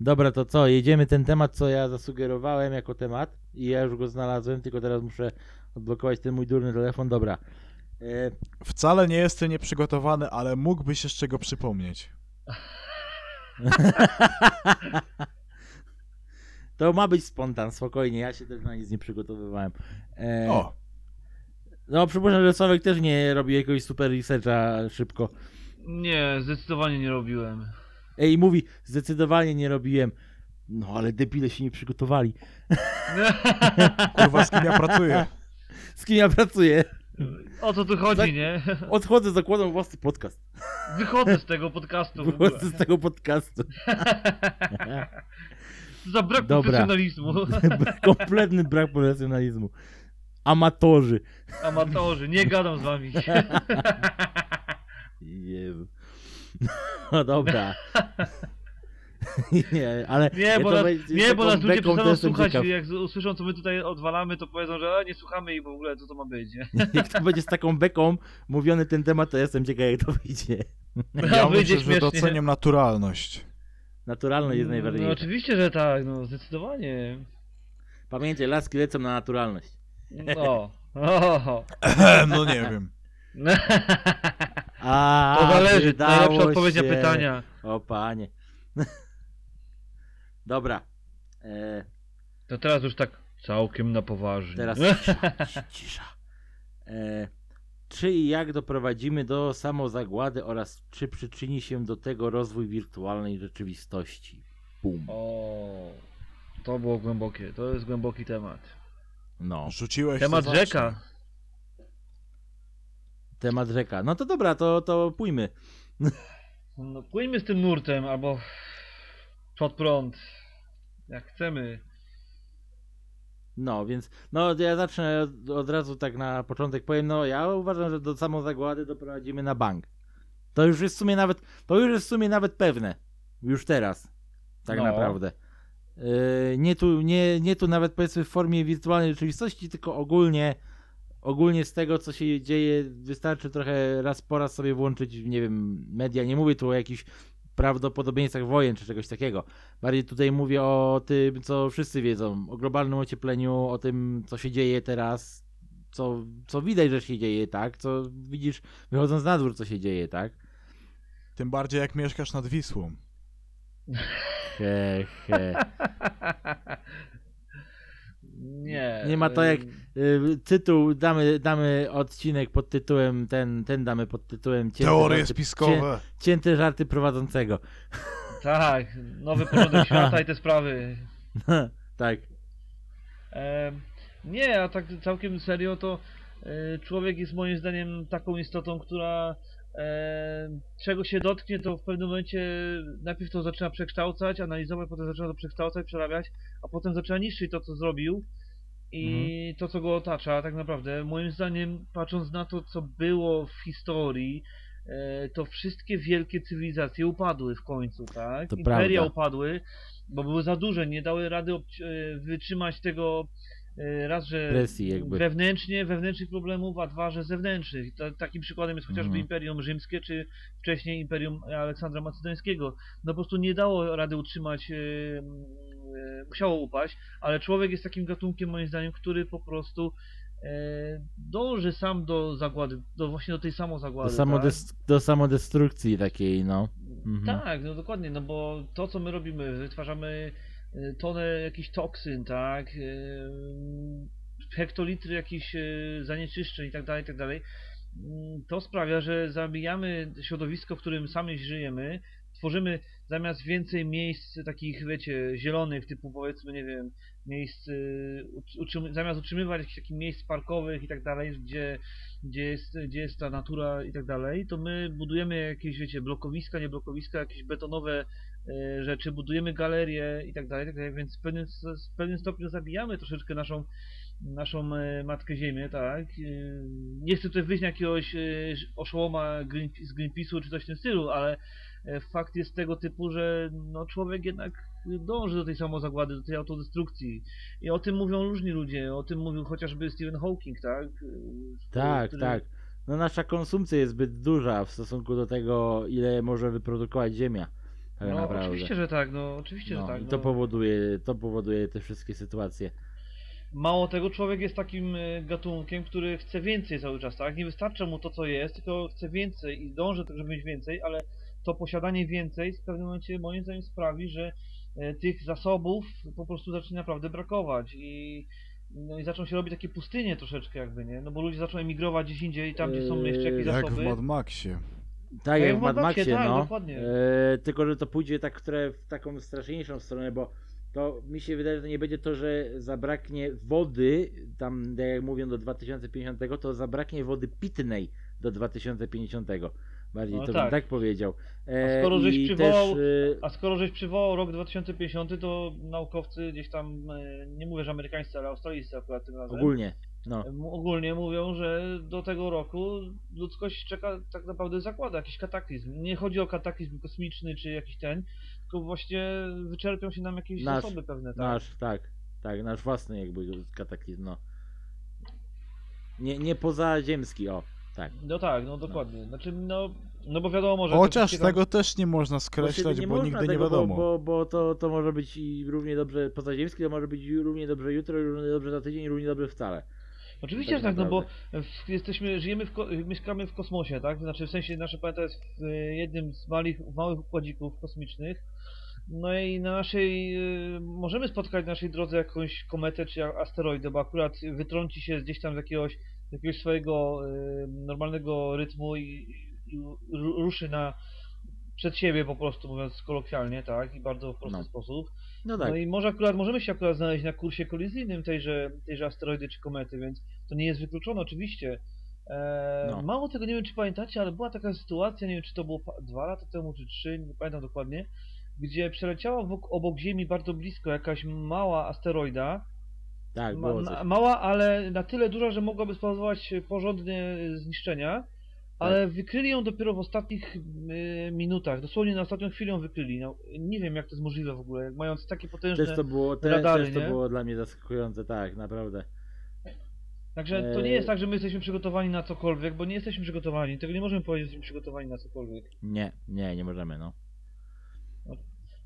Dobra, to co? Jedziemy ten temat, co ja zasugerowałem jako temat i ja już go znalazłem, tylko teraz muszę odblokować ten mój durny telefon. Dobra. E, Wcale nie jestem nieprzygotowany, ale mógłbyś jeszcze go przypomnieć. to ma być spontan, spokojnie, ja się też na nic nie przygotowywałem. E, O, No, przypuszczam, że Sławek też nie robi jakiegoś super researcha szybko. Nie, zdecydowanie nie robiłem. Ej, mówi, zdecydowanie nie robiłem. No, ale debile się nie przygotowali. kurwa, z kim ja pracuję? Z kim ja pracuję? O co tu chodzi, Tak. nie? Odchodzę, zakładam własny podcast. Wychodzę z tego podcastu. Wychodzę z tego podcastu. Za brak Dobra. profesjonalizmu. Kompletny brak profesjonalizmu. Amatorzy. Amatorzy, nie gadam z wami. Jezu. No dobra. Nie, ale Nie, bo, nas, nie, bo nas ludzie przestaną słuchać ciekaw. jak usłyszą co my tutaj odwalamy, to powiedzą, że a, nie słuchamy i w ogóle co to ma być, nie? Jak to będzie z taką beką mówiony ten temat, to jestem ciekaw jak to wyjdzie. Ja myślę, że doceniam naturalność. Naturalność jest No najważniejsza. oczywiście, że tak, no zdecydowanie. Pamiętaj, laski lecą na naturalność. No. O. No nie wiem. A, To zależy, wydało najlepsza odpowiedź na się. pytania. O panie. Dobra. E, To teraz już tak całkiem na poważnie. teraz cisza. cisza. E, czy i jak doprowadzimy do samozagłady oraz czy przyczyni się do tego rozwój wirtualnej rzeczywistości? Bum. O, to było głębokie, to jest głęboki temat. No, Rzuciłeś Temat to zacznij. rzeka. Temat rzeka. No to dobra, to, to pójmy. No, płyńmy z tym nurtem, albo pod prąd, jak chcemy. No, więc, no ja zacznę od, od razu tak na początek powiem, no ja uważam, że do samozagłady doprowadzimy na bank. To już jest w sumie nawet, to już jest w sumie nawet pewne. Już teraz. Tak No. naprawdę. Yy, nie, tu, nie, nie tu nawet powiedzmy w formie wirtualnej rzeczywistości, tylko ogólnie ogólnie z tego, co się dzieje, wystarczy trochę raz po raz sobie włączyć, nie wiem, media. Nie mówię tu o jakichś prawdopodobieństwach wojen czy czegoś takiego. Bardziej tutaj mówię o tym, co wszyscy wiedzą, o globalnym ociepleniu, o tym, co się dzieje teraz, co, co widać, że się dzieje, tak? Co widzisz, wychodząc na dwór, co się dzieje, tak? Tym bardziej jak mieszkasz nad Wisłą. He, he. Nie. Nie ma to jak- Tytuł, damy, damy odcinek pod tytułem, ten, ten damy pod tytułem Cięte Teorie żarty, spiskowe. Cię, cięte żarty prowadzącego. Tak, nowy porządek świata i te sprawy. tak. Em, nie, a tak całkiem serio to e, człowiek jest moim zdaniem taką istotą, która e, czego się dotknie, to w pewnym momencie najpierw to zaczyna przekształcać, analizować, potem zaczyna to przekształcać, przerabiać, a potem zaczyna niszczyć to, co zrobił i to, co go otacza, tak naprawdę. Moim zdaniem, patrząc na to, co było w historii, e, to wszystkie wielkie cywilizacje upadły w końcu, tak? To Imperia prawda. upadły, bo były za duże, nie dały rady e, wytrzymać tego raz, że Presji jakby. wewnętrznie, wewnętrznych problemów, a dwa, że zewnętrznych. Ta, takim przykładem jest chociażby Mhm. Imperium Rzymskie, czy wcześniej Imperium Aleksandra Macedońskiego. No po prostu nie dało rady utrzymać, e, e, musiało upaść, ale człowiek jest takim gatunkiem moim zdaniem, który po prostu e, dąży sam do zagłady, do właśnie do tej Do, samozagłady. tak? samodest- do samodestrukcji takiej, no. Mhm. Tak, no dokładnie, no bo to co my robimy, wytwarzamy y, tonę jakichś toksyn, tak, y, hektolitry jakichś y, zanieczyszczeń i tak dalej, i tak. Mm, To sprawia, że zabijamy środowisko, w którym sami żyjemy, tworzymy zamiast więcej miejsc takich, wiecie, zielonych, typu powiedzmy, nie wiem, miejsc, utrz- utrzym- zamiast utrzymywać jakichś takich miejsc parkowych i tak dalej, gdzie, gdzie, jest, gdzie jest ta natura i tak dalej, to my budujemy jakieś, wiecie, blokowiska, nie blokowiska, jakieś betonowe e, rzeczy, budujemy galerie i tak dalej, tak dalej, więc w pewnym, w pewnym stopniu zabijamy troszeczkę naszą naszą e, matkę ziemię, tak. E, Nie chcę tutaj wyjść na jakiegoś oszołoma z Greenpeace'u czy coś w tym stylu, ale fakt jest tego typu, że no, człowiek jednak dąży do tej samozagłady, do tej autodestrukcji. I o tym mówią różni ludzie, o tym mówił chociażby Stephen Hawking, tak? Tak, który- tak. No nasza konsumpcja jest zbyt duża w stosunku do tego, ile może wyprodukować Ziemia. No naprawdę. oczywiście, że tak, no oczywiście, no, że tak. i No. to powoduje, to powoduje te wszystkie sytuacje. Mało tego, człowiek jest takim e, gatunkiem, który chce więcej cały czas, tak? Nie wystarcza mu to, co jest, tylko chce więcej i dąży do tego, żeby mieć więcej, ale to posiadanie więcej w pewnym momencie moim zdaniem sprawi, że e, tych zasobów po prostu zacznie naprawdę brakować i no i zaczną się robić takie pustynie troszeczkę jakby, nie? No bo ludzie zaczną emigrować gdzieś indziej, tam gdzie są jeszcze jakieś Eee, Jak w zasoby. Mad Maxie. Tak, jak w Mad Maxie, tak, no. dokładnie. E, tylko, że to pójdzie tak trochę w taką straszniejszą stronę, bo to mi się wydaje, że to nie będzie to, że zabraknie wody, tam tak jak mówią do 2050, to zabraknie wody pitnej do 2050. Bardziej No to tak. bym tak powiedział. E, A skoro żeś przywołał- też, A skoro żeś przywołał rok 2050, to naukowcy gdzieś tam, e, nie mówię, że amerykańscy, ale australijscy akurat tym razem, ogólnie, no. Ogólnie mówią, że do tego roku ludzkość czeka tak naprawdę zakłada jakiś kataklizm. Nie chodzi o kataklizm kosmiczny czy jakiś ten, tylko właśnie wyczerpią się nam jakieś Nasz- zasoby pewne, tak? Nasz, tak, tak, nasz własny jakby kataklizm, no. Nie, nie pozaziemski, o, tak. No tak, no dokładnie. Znaczy, no, no bo wiadomo, że... Chociaż tam- tego też nie można skreślać, bo można nigdy nie tego, wiadomo. Bo, bo, bo to, to może być i równie dobrze pozaziemski, to może być i równie dobrze jutro, i równie dobrze za tydzień, i równie dobrze wcale. Oczywiście, tak że tak, no bo w, jesteśmy, żyjemy w, mieszkamy w kosmosie, tak? Znaczy w sensie nasza planeta jest w jednym z małych, małych układzików kosmicznych. No i na naszej, e, możemy spotkać na naszej drodze jakąś kometę czy asteroidę, bo akurat wytrąci się gdzieś tam z jakiegoś, z jakiegoś swojego e, normalnego rytmu i, i ru- ruszy na przed siebie po prostu, mówiąc kolokwialnie, tak? I bardzo w prosty No. sposób. No tak. No i może akurat, możemy się akurat znaleźć na kursie kolizyjnym tejże, tejże asteroidy czy komety, więc to nie jest wykluczone oczywiście. Eee, No. Mało tego, nie wiem czy pamiętacie, ale była taka sytuacja, nie wiem czy to było dwa lata temu czy trzy, nie pamiętam dokładnie, gdzie przeleciała obok Ziemi bardzo blisko jakaś mała asteroida, tak, ma, na, mała, ale na tyle duża, że mogłaby spowodować porządne zniszczenia. Ale wykryli ją dopiero w ostatnich y, minutach, dosłownie na ostatnią chwilę ją wykryli. No, nie wiem jak to jest możliwe w ogóle, jak mając takie potężne... Też to było, te, radary, też to nie? było dla mnie zaskakujące, tak, naprawdę. Także to nie Eee. jest tak, że my jesteśmy przygotowani na cokolwiek, bo nie jesteśmy przygotowani. Tego nie możemy powiedzieć, że jesteśmy przygotowani na cokolwiek. Nie, nie, nie możemy, no.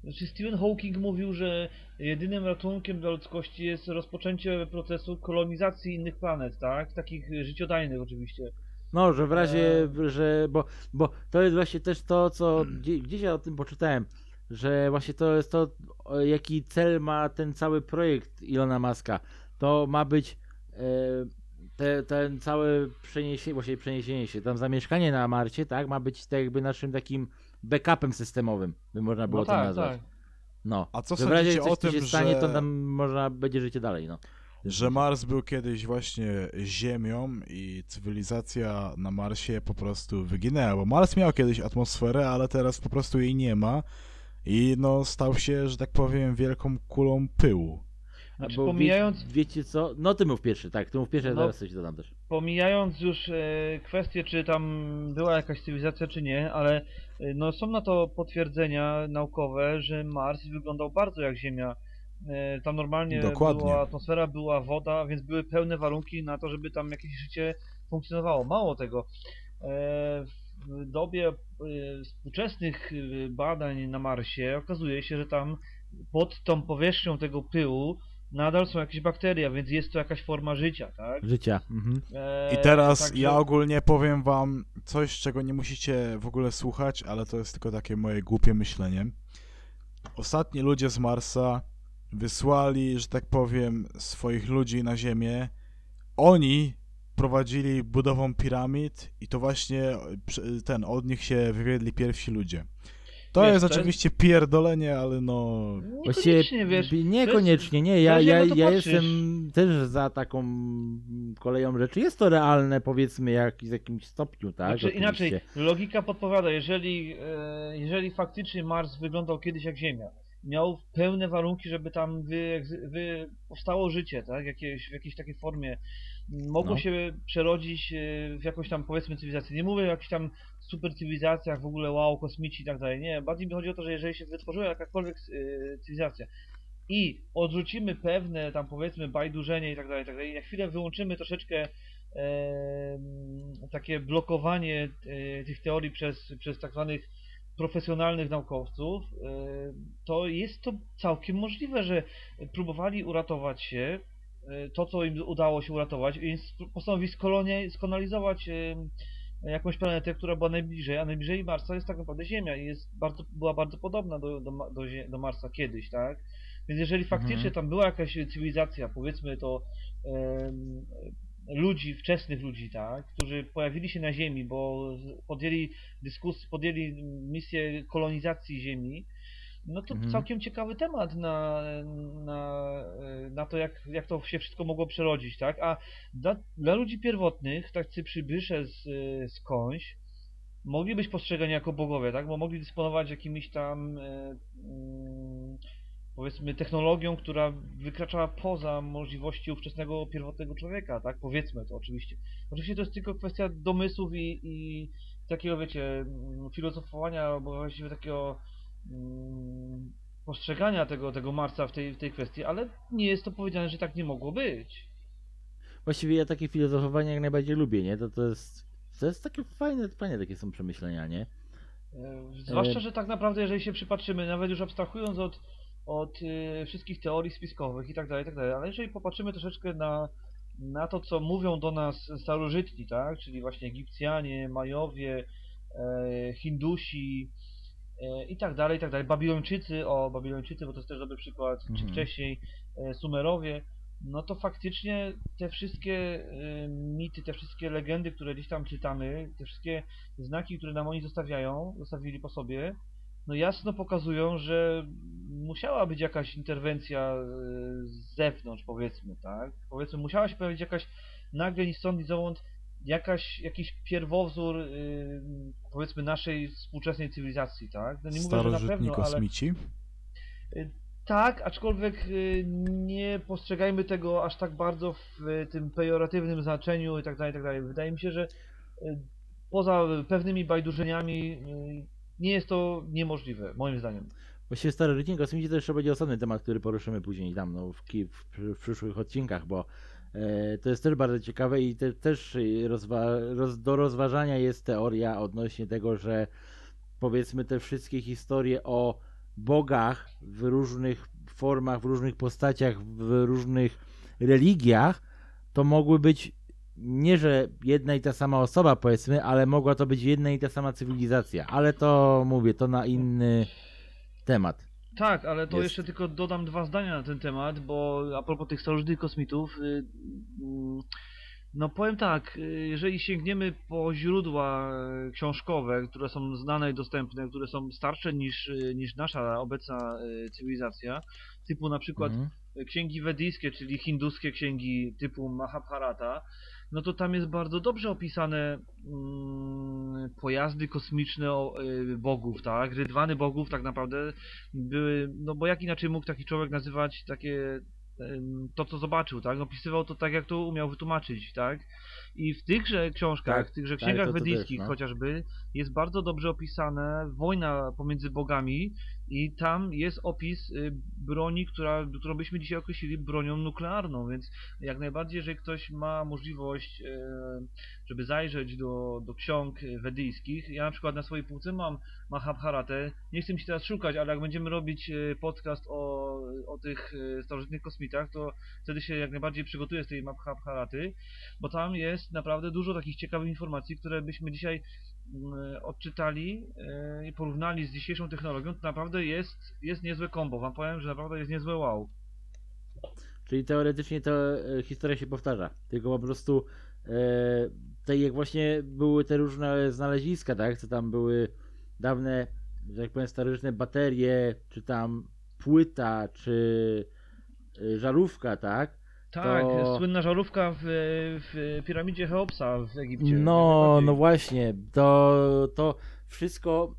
Znaczy Stephen Hawking mówił, że jedynym ratunkiem dla ludzkości jest rozpoczęcie procesu kolonizacji innych planet, tak? Takich życiodajnych oczywiście. No, że w razie, Eee. że, bo, bo to jest właśnie też to, co gdzie, gdzieś ja o tym poczytałem, że właśnie to jest to, jaki cel ma ten cały projekt Ilona Maska. To ma być e, te, ten całe przeniesienie, właściwie przeniesienie się, tam zamieszkanie na Marcie, tak, ma być tak jakby naszym takim backupem systemowym, by można było No to tak, nazwać. tak. No. A co że w razie o tu się tym, stanie, to że- tam można będzie życie dalej, no. Że Mars był kiedyś właśnie Ziemią i cywilizacja na Marsie po prostu wyginęła, bo Mars miał kiedyś atmosferę, ale teraz po prostu jej nie ma i no stał się, że tak powiem, wielką kulą pyłu. Znaczy, Bo pomijając- wie, wiecie co? No ty mów pierwszy, tak, ty mów pierwszy, a No. zaraz coś dodam też. Pomijając już e, kwestię, czy tam była jakaś cywilizacja, czy nie, ale e, no, są na to potwierdzenia naukowe, że Mars wyglądał bardzo jak Ziemia. E, tam normalnie Dokładnie. była atmosfera, była woda, więc były pełne warunki na to, żeby tam jakieś życie funkcjonowało. Mało tego, e, w dobie e, współczesnych badań na Marsie okazuje się, że tam pod tą powierzchnią tego pyłu nadal są jakieś bakterie, więc jest to jakaś forma życia, tak? Życia. Mhm. I teraz także- ja ogólnie powiem wam coś, czego nie musicie w ogóle słuchać, ale to jest tylko takie moje głupie myślenie. Ostatni ludzie z Marsa wysłali, że tak powiem, swoich ludzi na Ziemię. Oni prowadzili budową piramid i to właśnie przy- ten, od nich się wywiedli pierwsi ludzie. To Wiesz, jest to jest- oczywiście pierdolenie, ale no... Niekoniecznie, wiesz. niekoniecznie, nie. Ja, ja, ja jestem też za taką koleją rzeczy. Jest to realne, powiedzmy, jak w jakimś stopniu, tak? Znaczy inaczej, logika podpowiada, jeżeli, e, jeżeli faktycznie Mars wyglądał kiedyś jak Ziemia, miał pełne warunki, żeby tam wy, wy, powstało życie, tak, Jakieś, w jakiejś takiej formie, mogło No. się przerodzić e, w jakąś tam powiedzmy cywilizację. Nie mówię o jakichś tam super cywilizacjach, w ogóle wow, kosmici i tak dalej, nie, bardziej mi chodzi o to, że jeżeli się wytworzyła jakakolwiek e, cywilizacja i odrzucimy pewne tam powiedzmy bajdurzenie i tak dalej, i tak dalej, i na chwilę wyłączymy troszeczkę em, takie blokowanie e, tych teorii przez, przez tak zwanych profesjonalnych naukowców, e, to jest to całkiem możliwe, że próbowali uratować się, e, to co im udało się uratować, więc postanowili skolonizować e, jakąś planetę, która była najbliżej, a najbliżej Marsa jest tak naprawdę Ziemia i jest bardzo, była bardzo podobna do, do, do, do Marsa kiedyś, tak? Więc jeżeli faktycznie Mhm. tam była jakaś cywilizacja, powiedzmy to ludzi, wczesnych ludzi, tak, którzy pojawili się na Ziemi, bo podjęli dyskusję, podjęli misję kolonizacji Ziemi, no to Mhm. całkiem ciekawy temat na, na, na to, jak, jak to się wszystko mogło przerodzić, tak? A dla, dla ludzi pierwotnych, tacy przybysze z, skądś, mogli być postrzegani jako bogowie, tak? Bo mogli dysponować jakimiś tam, e, mm, powiedzmy, technologią, która wykraczała poza możliwości ówczesnego pierwotnego człowieka, tak? Powiedzmy to oczywiście. Oczywiście to jest tylko kwestia domysłów i, i takiego, wiecie, mm, filozofowania, albo właściwie takiego mm, postrzegania tego, tego Marsa w tej, w tej kwestii, ale nie jest to powiedziane, że tak nie mogło być. Właściwie ja takie filozofowanie jak najbardziej lubię, nie? To, to jest, to jest takie fajne, fajne takie są przemyślenia, nie? E, Zwłaszcza, że tak naprawdę, jeżeli się przypatrzymy, nawet już abstrahując od, od e, wszystkich teorii spiskowych i tak dalej, i tak dalej, ale jeżeli popatrzymy troszeczkę na, na to, co mówią do nas starożytni, tak, czyli właśnie Egipcjanie, Majowie, e, Hindusi e, i tak dalej, i tak dalej, Babilończycy, o Babilończycy, bo to jest też dobry przykład, czy Mhm. wcześniej e, Sumerowie, no to faktycznie te wszystkie e, mity, te wszystkie legendy, które gdzieś tam czytamy, te wszystkie znaki, które nam oni zostawiają, zostawili po sobie, no jasno pokazują, że musiała być jakaś interwencja e, z zewnątrz, powiedzmy, tak? Powiedzmy, musiała się pojawić jakaś nagle ni stąd, ni zowąd jakaś, jakiś pierwowzór, e, powiedzmy, naszej współczesnej cywilizacji, tak? No nie mówię, że na Starożytni pewno, ale... kosmici. Tak, aczkolwiek y, nie postrzegajmy tego aż tak bardzo w tym pejoratywnym znaczeniu i tak dalej, tak dalej. Wydaje mi się, że poza pewnymi bajdurzeniami nie jest to niemożliwe, moim zdaniem. Właściwie starożytni kosmici to jeszcze będzie osobny temat, który poruszymy później tam, no, w, w, w przyszłych odcinkach, bo e, to jest też bardzo ciekawe i te, też rozwa- roz, do rozważania jest teoria odnośnie tego, że powiedzmy te wszystkie historie o bogach w różnych formach, w różnych postaciach, w różnych religiach, to mogły być nie, że jedna i ta sama osoba, powiedzmy, ale mogła to być jedna i ta sama cywilizacja. Ale to mówię, to na inny temat. Tak, ale to Jest. jeszcze tylko dodam dwa zdania na ten temat, bo a propos tych starożytnych kosmitów, y, mm, no powiem tak, y, jeżeli sięgniemy po źródła y, książkowe, które są znane i dostępne, które są starsze niż, niż nasza obecna cywilizacja, typu na przykład Mhm. księgi wedyjskie, czyli hinduskie księgi typu Mahabharata, no to tam jest bardzo dobrze opisane mm, pojazdy kosmiczne o, y, bogów, tak? Rydwany bogów tak naprawdę były, no bo jak inaczej mógł taki człowiek nazywać takie to, co zobaczył, tak? Opisywał to tak, jak to umiał wytłumaczyć, tak? I w tychże książkach, Tak, w tychże tak, księgach to- też, wedyjskich no. chociażby, jest bardzo dobrze opisana wojna pomiędzy bogami i tam jest opis y, broni, która, którą byśmy dzisiaj określili bronią nuklearną, więc jak najbardziej, jeżeli ktoś ma możliwość, e, żeby zajrzeć do, do ksiąg wedyjskich, ja na przykład na swojej półce mam Mahabharatę, nie chcę mi się teraz szukać, ale jak będziemy robić e, podcast o, o tych starożytnych kosmitach, to wtedy się jak najbardziej przygotuję z tej Mahabharaty, bo tam jest naprawdę dużo takich ciekawych informacji, które byśmy dzisiaj odczytali e, i porównali z dzisiejszą technologią, to naprawdę jest, jest niezłe kombo. Wam powiem, że naprawdę jest niezłe wow. Czyli teoretycznie to e, historia się powtarza. Tylko po prostu e, tak jak właśnie były te różne znaleziska, tak? Co tam były dawne, że tak powiem, starożytne baterie, czy tam płyta, czy żarówka, tak? Tak, To- słynna żarówka w, w piramidzie Cheopsa w Egipcie. No, no właśnie, to, to wszystko.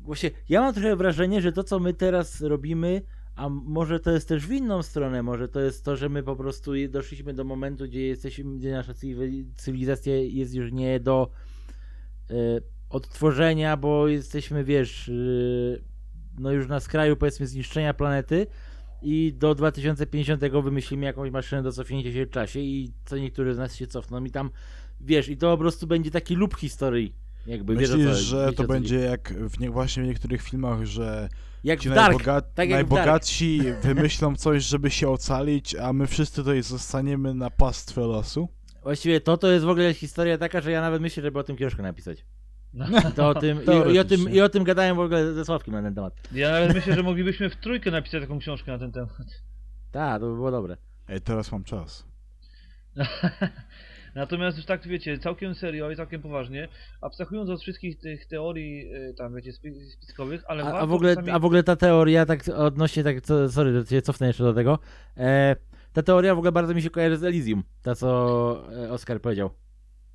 Właśnie, ja mam trochę wrażenie, że to, co my teraz robimy, a może to jest też w inną stronę, może to jest to, że my po prostu doszliśmy do momentu, gdzie jesteśmy, gdzie nasza cywili- cywilizacja jest już nie do e, odtworzenia, bo jesteśmy, wiesz, e, no już na skraju, powiedzmy, zniszczenia planety i do 2050 wymyślimy jakąś maszynę do cofnięcia się w czasie i co niektórzy z nas się cofną i tam wiesz, i to po prostu będzie taki lub historii. Jakby wiesz, Myślisz, co- że to będzie jak w nie, właśnie w niektórych filmach, że Jak ci najboga- tak jak najbogatsi wymyślą coś, żeby się ocalić, a my wszyscy tutaj zostaniemy na pastwę losu? Właściwie to to jest w ogóle historia taka, że ja nawet myślę, żeby o tym książkę napisać. No. I To o tym, i, i, o tym, I o tym gadałem w ogóle ze Sławkiem na ten temat. Ja nawet myślę, że moglibyśmy w trójkę napisać taką książkę na ten temat. Tak, to by było dobre. Ej, teraz mam czas. Natomiast już tak wiecie, całkiem serio i całkiem poważnie, abstrahując od wszystkich tych teorii y, tam wiecie spi- spiskowych, ale A, a, w ogóle, czasami... a w ogóle ta teoria, tak odnośnie, tak, co, sorry, się cofnę jeszcze do tego. E, ta teoria w ogóle bardzo mi się kojarzy z Elysium. Ta, co e, Oskar powiedział.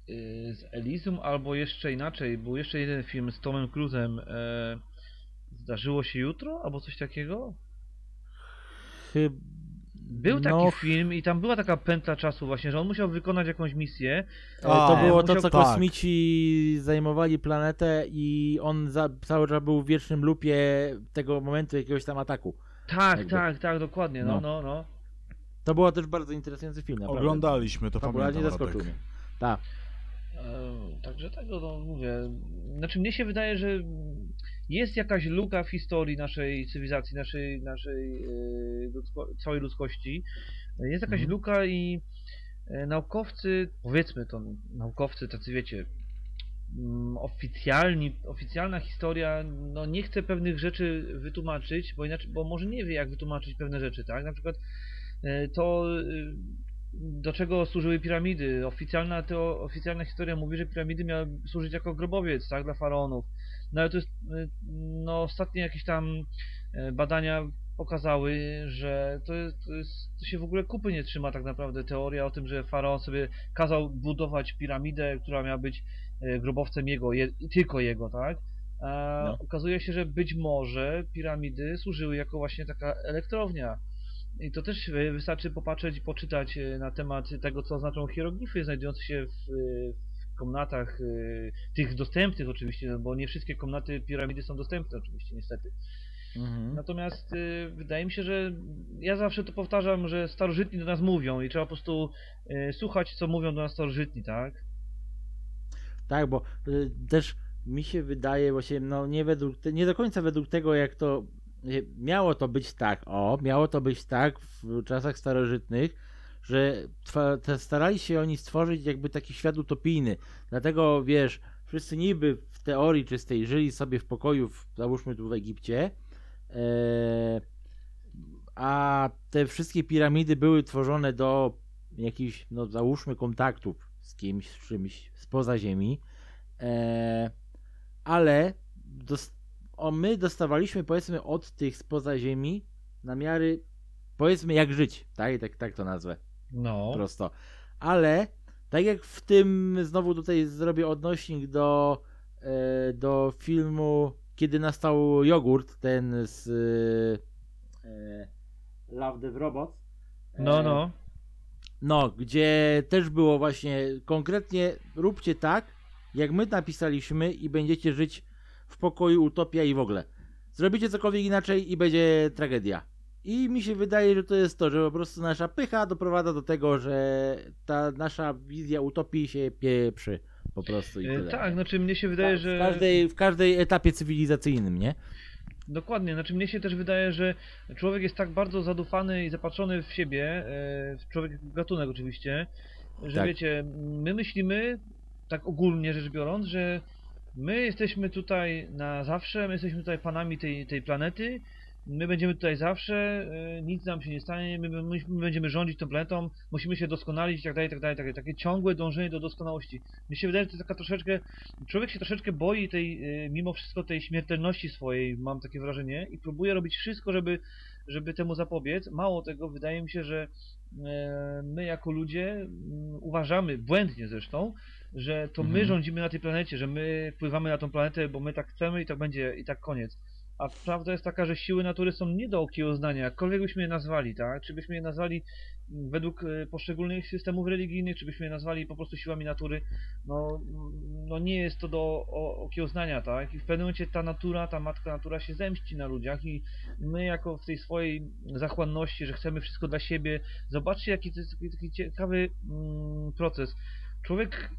Y, z Elysium, albo jeszcze inaczej, był jeszcze jeden film z Tomem Cruise'em, e, Zdarzyło się jutro, albo coś takiego? Chyba. Był taki no, film i tam była taka pętla czasu właśnie, że on musiał wykonać jakąś misję. E, To A, było to, musiał- co tak. kosmici zajmowali planetę i on za, cały czas był w wiecznym lupie tego momentu jakiegoś tam ataku. Tak, Jakby. tak, tak, dokładnie, no, No. no, no. To było też bardzo interesujący film, naprawdę. Oglądaliśmy, to Fabularnie pamiętam, zaskoczył Radek. mnie. Tak. E, Także tego no, mówię. Znaczy mnie się wydaje, że jest jakaś luka w historii naszej cywilizacji, naszej, naszej e, ludzko całej ludzkości. Jest jakaś Mhm. luka i e, naukowcy, powiedzmy to, naukowcy tacy wiecie, mm, oficjalni, oficjalna historia no nie chce pewnych rzeczy wytłumaczyć, bo inaczej, bo może nie wie jak wytłumaczyć pewne rzeczy, tak? Na przykład e, to do czego służyły piramidy. Oficjalna, teo, oficjalna historia mówi, że piramidy miały służyć jako grobowiec, tak, dla faraonów. No ale to jest, y, no ostatnie jakieś tam e, badania pokazały, że to, jest, to, jest, to się w ogóle kupy nie trzyma tak naprawdę teoria o tym, że faraon sobie kazał budować piramidę, która miała być e, grobowcem jego, je, tylko jego, tak? A No. okazuje się, że być może piramidy służyły jako właśnie taka elektrownia. I to też e, wystarczy popatrzeć i poczytać e, na temat tego, co znaczą hieroglify znajdujące się w, e, w komnatach, tych dostępnych oczywiście, no bo nie wszystkie komnaty piramidy są dostępne oczywiście, niestety. Mhm. Natomiast e, wydaje mi się, że ja zawsze to powtarzam, że starożytni do nas mówią i trzeba po prostu e, słuchać, co mówią do nas starożytni, tak? Tak, bo y, też mi się wydaje właśnie, no nie według, nie do końca według tego, jak to miało to być tak, o, miało to być tak w czasach starożytnych, że starali się oni stworzyć jakby taki świat utopijny. Dlatego wiesz, wszyscy niby w teorii czystej żyli sobie w pokoju, w, załóżmy tu w Egipcie, e, a te wszystkie piramidy były tworzone do jakichś, no załóżmy, kontaktów z kimś, z czymś spoza Ziemi, e, ale dos- o, my dostawaliśmy, powiedzmy, od tych spoza Ziemi namiary, powiedzmy, jak żyć, tak, tak, tak to nazwę No. prosto. Ale tak jak w tym, znowu tutaj zrobię odnośnik do, e, do filmu Kiedy nastał jogurt, ten z e, Love the Robots. E, No, no. No, gdzie też było właśnie konkretnie róbcie tak, jak my napisaliśmy i będziecie żyć w pokoju, utopia i w ogóle. Zrobicie cokolwiek inaczej i będzie tragedia. I mi się wydaje, że to jest to, że po prostu nasza pycha doprowadza do tego, że ta nasza wizja utopii się pieprzy po prostu i E, tyle. Tak, znaczy mnie się wydaje, w, że... każdej, w każdej etapie cywilizacyjnym, nie? Dokładnie, znaczy mnie się też wydaje, że człowiek jest tak bardzo zadufany i zapatrzony w siebie, e, w człowiek gatunek oczywiście, że Tak. wiecie, my myślimy, tak ogólnie rzecz biorąc, że my jesteśmy tutaj na zawsze, my jesteśmy tutaj panami tej, tej planety, my będziemy tutaj zawsze, e, nic nam się nie stanie, my, my, my będziemy rządzić tą planetą, musimy się doskonalić i tak dalej, tak dalej, tak dalej. takie ciągłe dążenie do doskonałości. Mi się wydaje, że to jest taka troszeczkę człowiek się troszeczkę boi tej, y, mimo wszystko tej śmiertelności swojej, mam takie wrażenie, i próbuje robić wszystko, żeby, żeby temu zapobiec. Mało tego, wydaje mi się, że e, my jako ludzie mm, uważamy, błędnie zresztą, że to my Mhm. rządzimy na tej planecie, że my wpływamy na tą planetę, bo my tak chcemy i tak będzie, i tak koniec. A prawda jest taka, że siły natury są nie do okiełznania, jakkolwiek byśmy je nazwali, tak? Czy byśmy je nazwali mm, według e, poszczególnych systemów religijnych, czy byśmy je nazwali po prostu siłami natury, no, no nie jest to do okiełznania, tak? I w pewnym momencie ta natura, ta matka natura się zemści na ludziach i my jako w tej swojej zachłanności, że chcemy wszystko dla siebie, zobaczcie jaki to jest taki, taki ciekawy mm, proces. Człowiek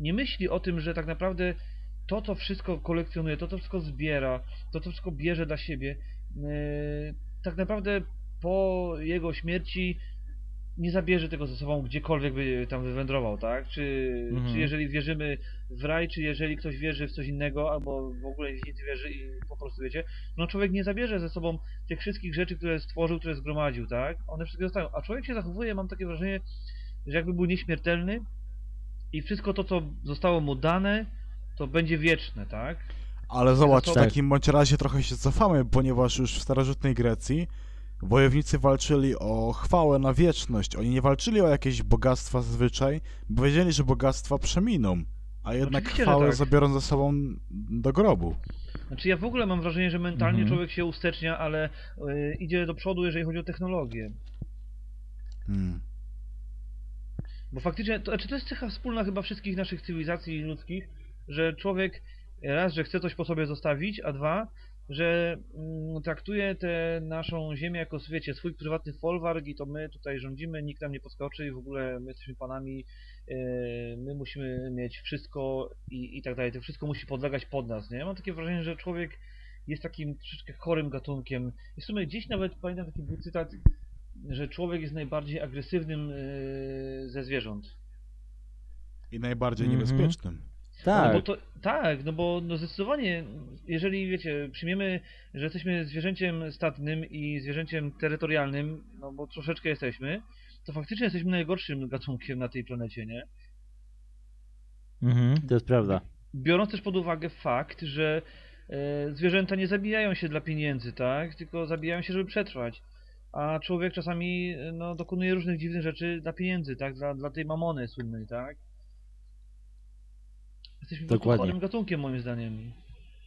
nie myśli o tym, że tak naprawdę to, co wszystko kolekcjonuje, to, co wszystko zbiera, to, co wszystko bierze dla siebie, yy, tak naprawdę po jego śmierci nie zabierze tego ze sobą gdziekolwiek by tam wywędrował, tak? Czy, Mhm. czy jeżeli wierzymy w raj, czy jeżeli ktoś wierzy w coś innego, albo w ogóle nic nie wierzy i po prostu wiecie, no człowiek nie zabierze ze sobą tych wszystkich rzeczy, które stworzył, które zgromadził, tak? One wszystkie zostają. A człowiek się zachowuje, mam takie wrażenie, że jakby był nieśmiertelny i wszystko to, co zostało mu dane, to będzie wieczne, tak? Ale zobacz, w Tak. takim bądź razie trochę się cofamy, ponieważ już w starożytnej Grecji wojownicy walczyli o chwałę na wieczność. Oni nie walczyli o jakieś bogactwa zazwyczaj, bo wiedzieli, że bogactwa przeminą, a jednak Oczywiście, chwałę tak. zabiorą ze sobą do grobu. Znaczy ja w ogóle mam wrażenie, że mentalnie Mhm. człowiek się ustecznia, ale y, idzie do przodu, jeżeli chodzi o technologię. Hmm. Bo faktycznie, to, znaczy to jest cecha wspólna chyba wszystkich naszych cywilizacji ludzkich, że człowiek raz, że chce coś po sobie zostawić, a dwa, że mm, traktuje tę naszą ziemię jako, wiecie, swój prywatny folwark i to my tutaj rządzimy, nikt nam nie podskoczy i w ogóle my jesteśmy panami, yy, my musimy mieć wszystko i, i tak dalej, to wszystko musi podlegać pod nas, nie? Ja mam takie wrażenie, że człowiek jest takim troszeczkę chorym gatunkiem. I w sumie gdzieś nawet pamiętam taki był cytat, że człowiek jest najbardziej agresywnym yy, ze zwierząt. I najbardziej Mhm. niebezpiecznym. Tak. No bo to, tak, no bo no zdecydowanie, jeżeli wiecie, przyjmiemy, że jesteśmy zwierzęciem statnym i zwierzęciem terytorialnym, no bo troszeczkę jesteśmy, to faktycznie jesteśmy najgorszym gatunkiem na tej planecie, nie? Mhm, to jest prawda. Biorąc też pod uwagę fakt, że e, zwierzęta nie zabijają się dla pieniędzy, tak? Tylko zabijają się, żeby przetrwać. A człowiek czasami e, no, dokonuje różnych dziwnych rzeczy dla pieniędzy, tak? Dla, dla tej mamony słynnej, tak? Jesteśmy Dokładnie. chorym gatunkiem moim zdaniem.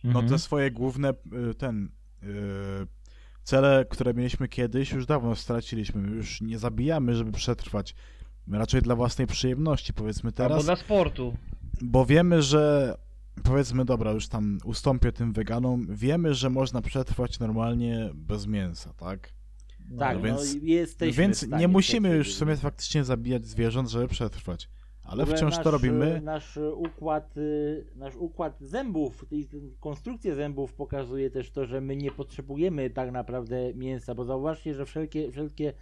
No Mhm. te swoje główne, y, ten, y, cele, które mieliśmy kiedyś, już dawno straciliśmy. My Już nie zabijamy, żeby przetrwać. Raczej dla własnej przyjemności, powiedzmy Albo teraz. dla sportu. Bo wiemy, że powiedzmy, dobra, już tam ustąpię tym weganom, wiemy, że można przetrwać normalnie bez mięsa, tak? No, Tak, no no, więc- jesteśmy w Więc nie musimy już w sumie faktycznie zabijać zwierząt, żeby przetrwać. Ale wciąż nasz, to robimy. Nasz układ, y, nasz układ zębów, konstrukcja zębów pokazuje też to, że my nie potrzebujemy tak naprawdę mięsa, bo zauważcie, że wszelkie, wszelkie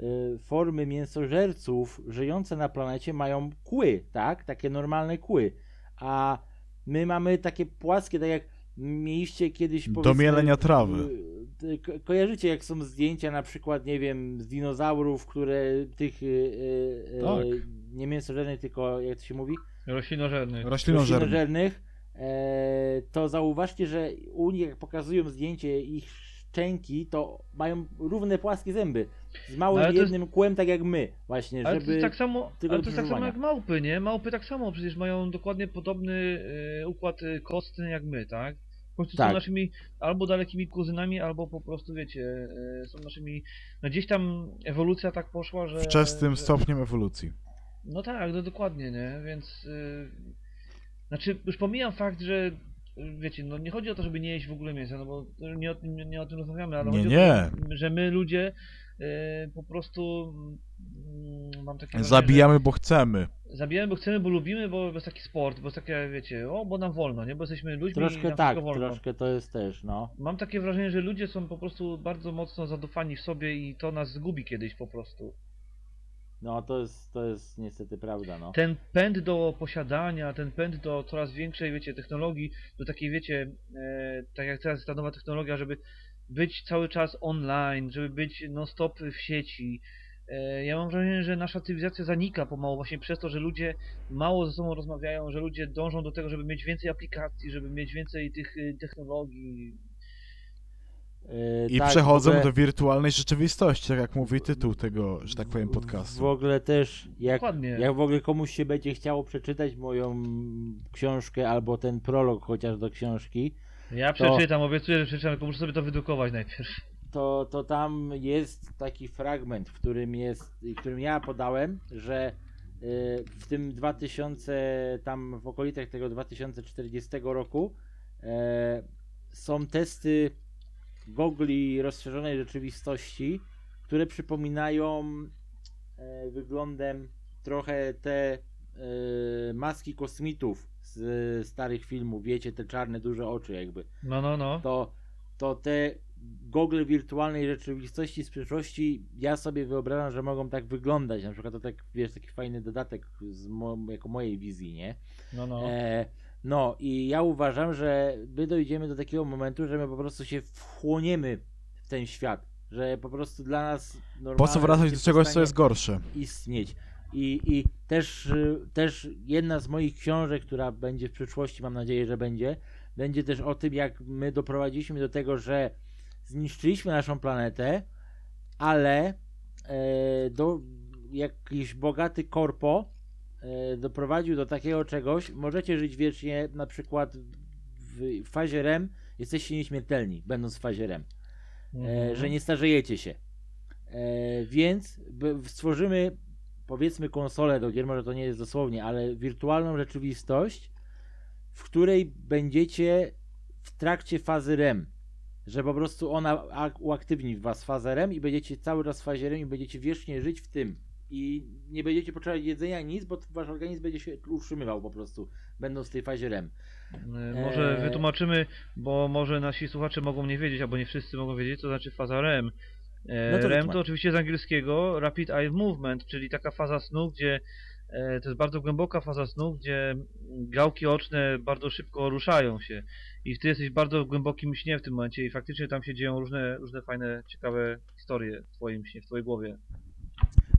y, formy mięsożerców żyjące na planecie mają kły, tak? Takie normalne kły. A my mamy takie płaskie, tak jak mieliście kiedyś Do mielenia trawy. Ko- Kojarzycie jak są zdjęcia na przykład, nie wiem, z dinozaurów, które tych y, y, y, Tak. nie mięsożernych, tylko jak to się mówi? Roślinożerny. Roślinożerni. Roślinożernych, e, to zauważcie, że u nich jak pokazują zdjęcie ich szczęki, to mają równe płaskie zęby. Z małym No, to jest- jednym kłem, tak jak my, właśnie, Ale to żeby... jest tak samo, ale to jest tak samo jak małpy, nie? Małpy tak samo, przecież mają dokładnie podobny e, układ kostny jak my, tak? Po prostu Tak. są naszymi albo dalekimi kuzynami, albo po prostu wiecie, e, są naszymi. No gdzieś tam ewolucja tak poszła, że. Wczesnym że... stopniem ewolucji. No tak, no dokładnie, nie? Więc. Yy... Znaczy, już pomijam fakt, że. Wiecie, no nie chodzi o to, żeby nie jeść w ogóle mięsa, no bo nie o, tym- nie o tym rozmawiamy, ale Nie, chodzi nie. o to, że my ludzie yy, po prostu mm, mam takie wrażenie, Zabijamy, bo chcemy. Zabijamy, bo chcemy, bo lubimy, bo jest taki sport, bo jest takie, wiecie, o, bo nam wolno, nie? Bo jesteśmy ludźmi i Troszkę nam tak, wszystko wolno. troszkę to jest też, no. Mam takie wrażenie, że ludzie są po prostu bardzo mocno zadufani w sobie i to nas zgubi kiedyś po prostu. No to jest, to jest niestety prawda, no. ten pęd do posiadania, ten pęd do coraz większej, wiecie, technologii, do takiej, wiecie, e, tak jak teraz jest ta nowa technologia, żeby być cały czas online, żeby być non-stop w sieci. E, ja mam wrażenie, że nasza cywilizacja zanika pomału właśnie przez to, że ludzie mało ze sobą rozmawiają, że ludzie dążą do tego, żeby mieć więcej aplikacji, żeby mieć więcej tych y, technologii. E, I tak, przechodzą ogóle, do wirtualnej rzeczywistości, tak jak mówi tytuł tego, że tak powiem, podcastu. W ogóle też, jak, Dokładnie. jak w ogóle komuś się będzie chciało przeczytać moją książkę albo ten prolog chociaż do książki, Ja przeczytam, obiecuję, że przeczytam, tylko muszę sobie to wydrukować najpierw. To, to tam jest taki fragment, w którym jest, którym ja podałem, że y, w tym 2000, tam w okolicach tego 2040 roku e, są testy gogli rozszerzonej rzeczywistości, które przypominają e, wyglądem trochę te e, maski kosmitów z starych filmów, wiecie, te czarne, duże oczy jakby, No, no, no. to, to te gogle wirtualnej rzeczywistości z przyszłości, ja sobie wyobrażam, że mogą tak wyglądać, na przykład to tak, wiesz, taki fajny dodatek z mo jako mojej wizji, nie? No, no. E, no i ja uważam, że my dojdziemy do takiego momentu, że my po prostu się wchłoniemy w ten świat, że po prostu dla nas Po co wracać do czegoś, co jest gorsze? istnieć. I, i też, y, też jedna z moich książek, która będzie w przyszłości, mam nadzieję, że będzie, będzie też o tym, jak my doprowadziliśmy do tego, że zniszczyliśmy naszą planetę, ale e, do, jakiś bogaty korpo e, doprowadził do takiego czegoś, możecie żyć wiecznie, na przykład w, w fazie REM jesteście nieśmiertelni, będąc w fazie REM e, Mhm. że nie starzejecie się. E, więc stworzymy, powiedzmy, konsolę do gier, może to nie jest dosłownie, ale wirtualną rzeczywistość, w której będziecie w trakcie fazy REM. Że po prostu ona ak- uaktywni was fazę REM i będziecie cały czas w fazie REM i będziecie wiecznie żyć w tym. I nie będziecie potrzebować jedzenia, nic, bo wasz organizm będzie się utrzymywał po prostu, będąc w tej fazie REM. Y, Może Eee. wytłumaczymy, bo może nasi słuchacze mogą nie wiedzieć, albo nie wszyscy mogą wiedzieć, co znaczy faza REM. E, No to REM to oczywiście z angielskiego Rapid Eye Movement, czyli taka faza snu, gdzie e, to jest bardzo głęboka faza snu, gdzie gałki oczne bardzo szybko ruszają się i ty jesteś w bardzo głębokim śnie w tym momencie i faktycznie tam się dzieją różne, różne fajne, ciekawe historie w twoim śnie, w twojej głowie.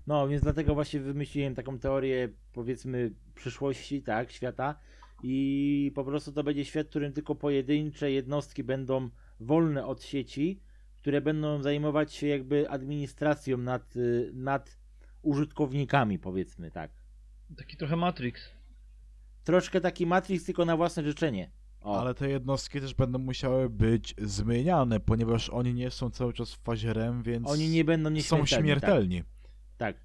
No, więc dlatego właśnie wymyśliłem taką teorię, powiedzmy, przyszłości, tak, świata. I po prostu to będzie świat, w którym tylko pojedyncze jednostki będą wolne od sieci, które będą zajmować się jakby administracją nad, y, nad użytkownikami, powiedzmy, tak. Taki trochę Matrix. Troszkę taki Matrix, tylko na własne życzenie. O, Ale te jednostki też będą musiały być zmieniane, ponieważ oni nie są cały czas w fazie REM, więc oni nie będą są nieśmiertelni. śmiertelni. Tak, tak.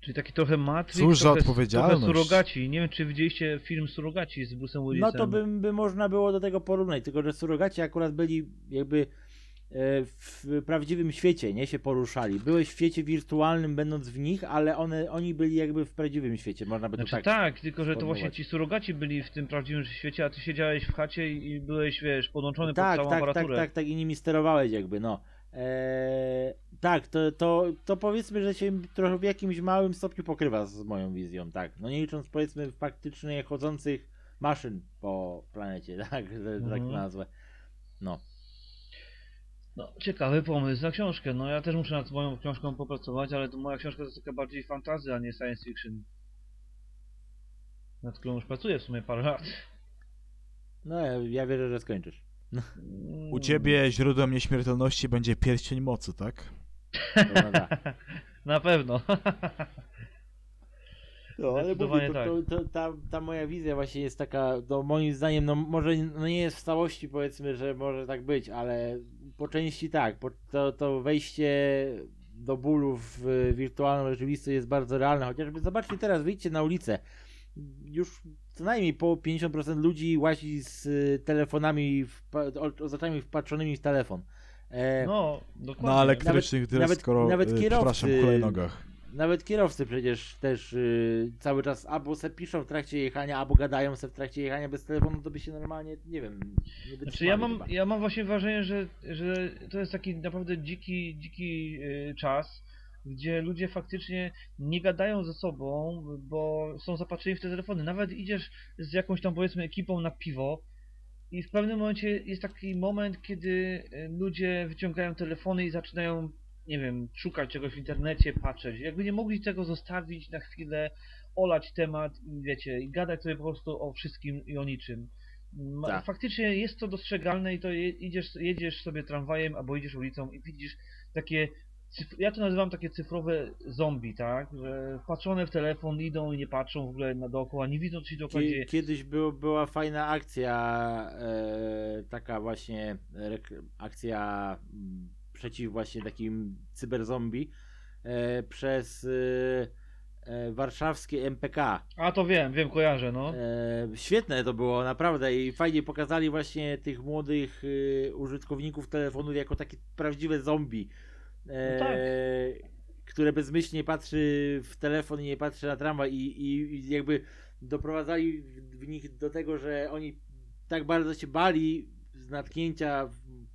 Czyli taki trochę Matrix, Cóż za trochę, odpowiedzialność. trochę Surogaci. Nie wiem, czy widzieliście film Surogaci z Bruce'em Willisem. No to by, by można było do tego porównać, tylko że surogaci akurat byli jakby w prawdziwym świecie, nie się poruszali. Byłeś w świecie wirtualnym, będąc w nich, ale one, oni byli jakby w prawdziwym świecie, można by to Znaczy tak. tak, tylko że to właśnie ci surogaci byli w tym prawdziwym świecie, a ty siedziałeś w chacie i byłeś, wiesz, podłączony tak, pod całą tak, tak, aparaturę. tak, tak, i nimi sterowałeś jakby, no. Eee, tak, to, to, to powiedzmy, że się trochę w jakimś małym stopniu pokrywa z moją wizją, tak. No nie licząc powiedzmy faktycznie chodzących maszyn po planecie, tak, że tak Mhm. to nazwę. No. No, ciekawy pomysł na książkę. No ja też muszę nad moją książką popracować, ale to moja książka to jest taka bardziej fantazy, a nie science fiction. Nad którą już pracuję w sumie parę lat. No ja, ja wierzę, że skończysz. U ciebie źródłem nieśmiertelności będzie pierścień mocy, tak? To prawda. Na pewno. No, ale mówię, to, to, to, ta, ta moja wizja właśnie jest taka, no moim zdaniem, no może no nie jest w całości powiedzmy, że może tak być, ale po części tak, po, to, to wejście do bólu w wirtualną rzeczywistość jest bardzo realne, chociażby zobaczcie teraz, wyjdźcie na ulicę, już co najmniej po 50% ludzi łazi z y, telefonami, wpa- o- oczami wpatrzonymi w telefon. E, No, dokładnie. Na elektrycznych, tyle nawet- skoro, nawet y, kierowcy- przepraszam, hulajnogach. Nawet kierowcy przecież też y, cały czas albo se piszą w trakcie jechania, albo gadają se w trakcie jechania bez telefonu, to by się normalnie, nie wiem, nie Znaczy ja mam, wytrzymali ja mam właśnie wrażenie, że, że to jest taki naprawdę dziki, dziki y, czas, gdzie ludzie faktycznie nie gadają ze sobą, bo są zapatrzeni w te telefony. Nawet idziesz z jakąś tam powiedzmy ekipą na piwo i w pewnym momencie jest taki moment, kiedy y, ludzie wyciągają telefony i zaczynają, nie wiem, szukać czegoś w internecie, patrzeć. Jakby nie mogli tego zostawić na chwilę, olać temat i wiecie, i gadać sobie po prostu o wszystkim i o niczym. Tak. Faktycznie jest to dostrzegalne i to je, idziesz, jedziesz sobie tramwajem albo idziesz ulicą i widzisz takie, ja to nazywam takie cyfrowe zombie, tak, że wpatrzone w telefon idą i nie patrzą w ogóle na dookoła, nie widzą się dookoła dzieje. Kie- Kiedyś był, była fajna akcja, e, taka właśnie akcja m, przeciw właśnie takim cyberzombie e, przez e, e, warszawskie MPK. A to wiem, wiem, kojarzę, no. E, świetne to było, naprawdę i fajnie pokazali właśnie tych młodych e, użytkowników telefonów jako takie prawdziwe zombie. E, No tak. Które bezmyślnie patrzy w telefon i nie patrzy na tramwaj i, i, i jakby doprowadzali w, nich do tego, że oni tak bardzo się bali z natknięcia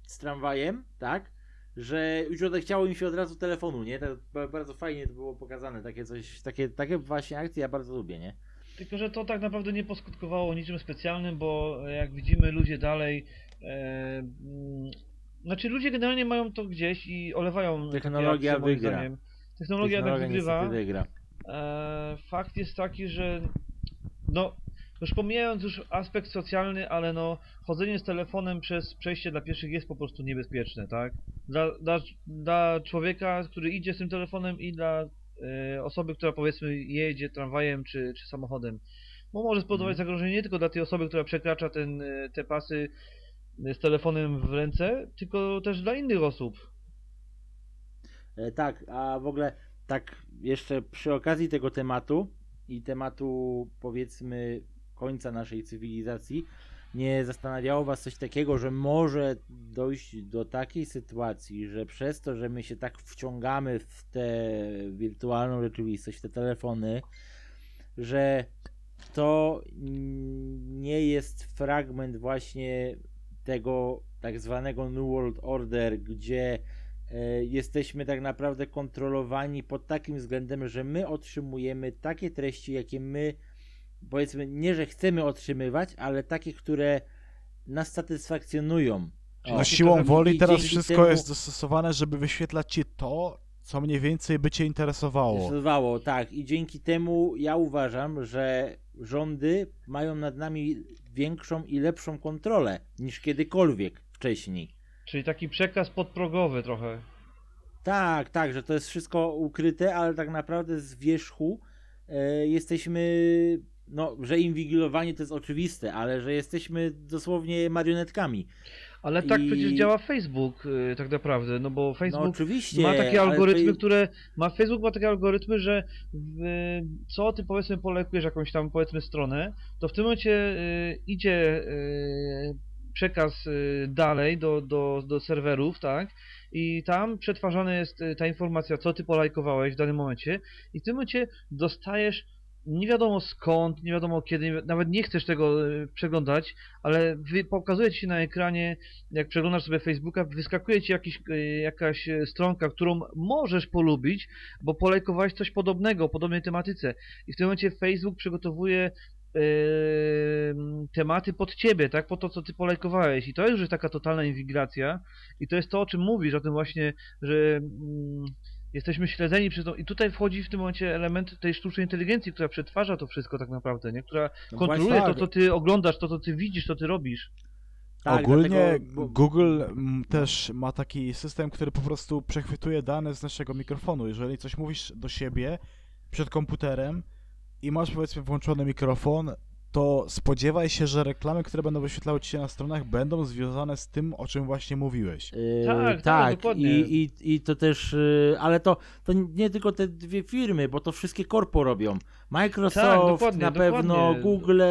z tramwajem, tak? Że już odechciało im się od razu telefonu, nie? Ba- bardzo fajnie to było pokazane, takie coś, takie, takie właśnie akcje ja bardzo lubię, nie? Tylko, że to tak naprawdę nie poskutkowało niczym specjalnym, bo e, jak widzimy ludzie dalej, e, mm, znaczy ludzie generalnie mają to gdzieś i olewają Technologia akcje, wygra. zdaniem. Technologia, tak wygrywa. wygra. E, fakt jest taki, że no, już pomijając już aspekt socjalny, ale no, chodzenie z telefonem przez przejście dla pieszych jest po prostu niebezpieczne, tak? Dla, dla, dla człowieka, który idzie z tym telefonem i dla e, osoby, która powiedzmy jedzie tramwajem czy, czy samochodem. Bo może spowodować Mhm. zagrożenie nie tylko dla tej osoby, która przekracza ten, e, te pasy e, z telefonem w ręce, tylko też dla innych osób. E, tak, a w ogóle tak jeszcze przy okazji tego tematu i tematu powiedzmy końca naszej cywilizacji, nie zastanawiało was coś takiego, że może dojść do takiej sytuacji, że przez to, że my się tak wciągamy w tę wirtualną rzeczywistość, w te telefony, że to nie jest fragment właśnie tego tak zwanego New World Order, gdzie e, jesteśmy tak naprawdę kontrolowani pod takim względem, że my otrzymujemy takie treści, jakie my powiedzmy nie, że chcemy otrzymywać, ale takie, które nas satysfakcjonują. Takie siłą woli teraz wszystko temu- jest dostosowane, żeby wyświetlać ci to, co mniej więcej by cię interesowało. Zdecydowało, tak. I dzięki temu ja uważam, że rządy mają nad nami większą i lepszą kontrolę niż kiedykolwiek wcześniej. Czyli taki przekaz podprogowy trochę. Tak, tak, że to jest wszystko ukryte, ale tak naprawdę z wierzchu e, jesteśmy, no, że inwigilowani to jest oczywiste, ale że jesteśmy dosłownie marionetkami. Ale tak I- przecież działa Facebook y, tak naprawdę, no bo No Facebook oczywiście. ma takie algorytmy, to- które ma Facebook ma takie algorytmy, że co ty powiedzmy polekujesz jakąś tam powiedzmy stronę, to w tym momencie y, idzie y, przekaz dalej do, do, do serwerów, tak? I tam przetwarzana jest ta informacja, co ty polajkowałeś w danym momencie i w tym momencie dostajesz nie wiadomo skąd, nie wiadomo kiedy, nawet nie chcesz tego y, przeglądać, ale pokazuje ci się na ekranie, jak przeglądasz sobie Facebooka, wyskakuje ci jakiś, y, jakaś y, stronka, którą możesz polubić, bo polajkowałeś coś podobnego, o podobnej tematyce. I w tym momencie Facebook przygotowuje tematy pod ciebie, tak, po to, co ty polajkowałeś. I to jest już taka totalna inwigilacja. I to jest to, o czym mówisz, o tym właśnie, że mm, jesteśmy śledzeni przez to. I tutaj wchodzi w tym momencie element tej sztucznej inteligencji, która przetwarza to wszystko tak naprawdę, nie? Która No kontroluje to, tak. co ty oglądasz, to, co ty widzisz, to ty robisz. tak, Ogólnie dlatego, Google mm, też ma taki system, który po prostu przechwytuje dane z naszego mikrofonu. Jeżeli coś mówisz do siebie przed komputerem i masz powiedzmy włączony mikrofon, to spodziewaj się, że reklamy, które będą wyświetlały ci się na stronach, będą związane z tym, o czym właśnie mówiłeś. Yy, Tak, tak, dokładnie. I, i, I to też, yy, ale to, to nie tylko te dwie firmy, bo to wszystkie korpo robią. Microsoft, Tak, dokładnie, na pewno, dokładnie. Google,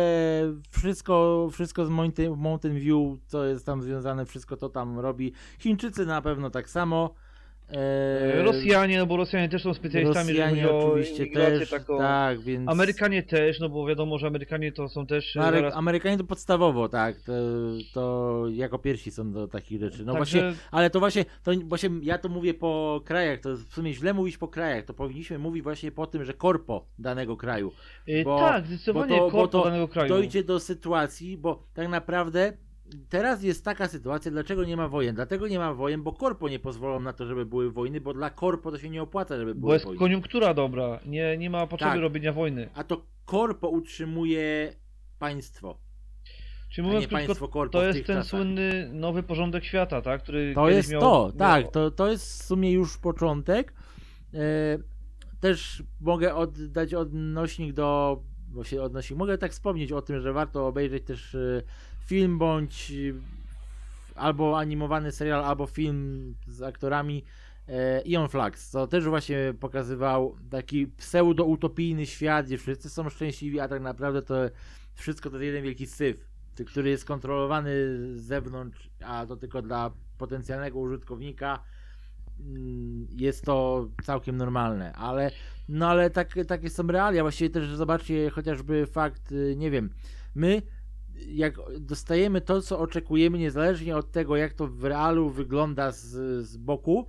wszystko, wszystko z Mountain, Mountain View, co jest tam związane, wszystko to tam robi. Chińczycy na pewno tak samo. Yy, Rosjanie, no bo Rosjanie też są specjalistami, jeżeli Rosjanie chodzi o oczywiście też, taką. tak, więc... Amerykanie też, no bo wiadomo, że Amerykanie to są też Amery- zaraz... Amerykanie to podstawowo, tak, to, to jako pierwsi są do takich rzeczy. No właśnie, ale to właśnie, to właśnie ja to mówię po krajach, to w sumie źle mówić po krajach, to powinniśmy mówić właśnie po tym, że korpo danego kraju. Y, bo- tak, zdecydowanie bo to- bo korpo to danego kraju. Dojdzie do sytuacji, bo tak naprawdę teraz jest taka sytuacja, dlaczego nie ma wojen? Dlatego nie ma wojen, bo korpo nie pozwolą na to, żeby były wojny, bo dla korpo to się nie opłaca, żeby Bo były jest wojny. koniunktura dobra, nie, nie ma potrzeby Tak. robienia wojny. A to korpo utrzymuje państwo, Czyli mówiąc krótko, państwo korpo to jest ten czasach. słynny nowy porządek świata, tak? Który To jest miał, to, tak, to, to jest w sumie już początek. E, też mogę oddać odnośnik do, bo się odnośnik, mogę tak wspomnieć o tym, że warto obejrzeć też e, film bądź e, albo animowany serial, albo film z aktorami e, Ion Flux, co też właśnie pokazywał taki pseudo-utopijny świat, gdzie wszyscy są szczęśliwi, a tak naprawdę to wszystko to jest jeden wielki syf, który jest kontrolowany z zewnątrz, a to tylko dla potencjalnego użytkownika mm, jest to całkiem normalne, ale No ale tak, takie są realia. Właściwie też zobaczcie chociażby fakt, y, nie wiem, my jak dostajemy to, co oczekujemy, niezależnie od tego, jak to w realu wygląda z, z boku,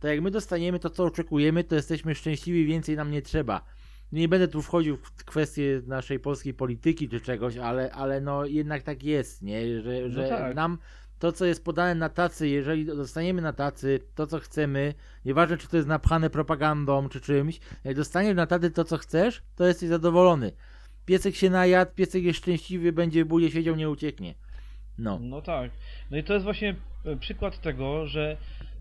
to jak my dostaniemy to, co oczekujemy, to jesteśmy szczęśliwi, więcej nam nie trzeba. Nie będę tu wchodził w kwestie naszej polskiej polityki czy czegoś, ale, ale no jednak tak jest, nie? Że, No że tak. nam to, co jest podane na tacy, jeżeli dostaniemy na tacy to, co chcemy, nieważne czy to jest napchane propagandą czy czymś, jak dostaniesz na tacy to, co chcesz, to jesteś zadowolony. Piesek się najadł, piesek jest szczęśliwy, będzie w budzie siedział, nie ucieknie. No. No tak. No i to jest właśnie e, przykład tego, że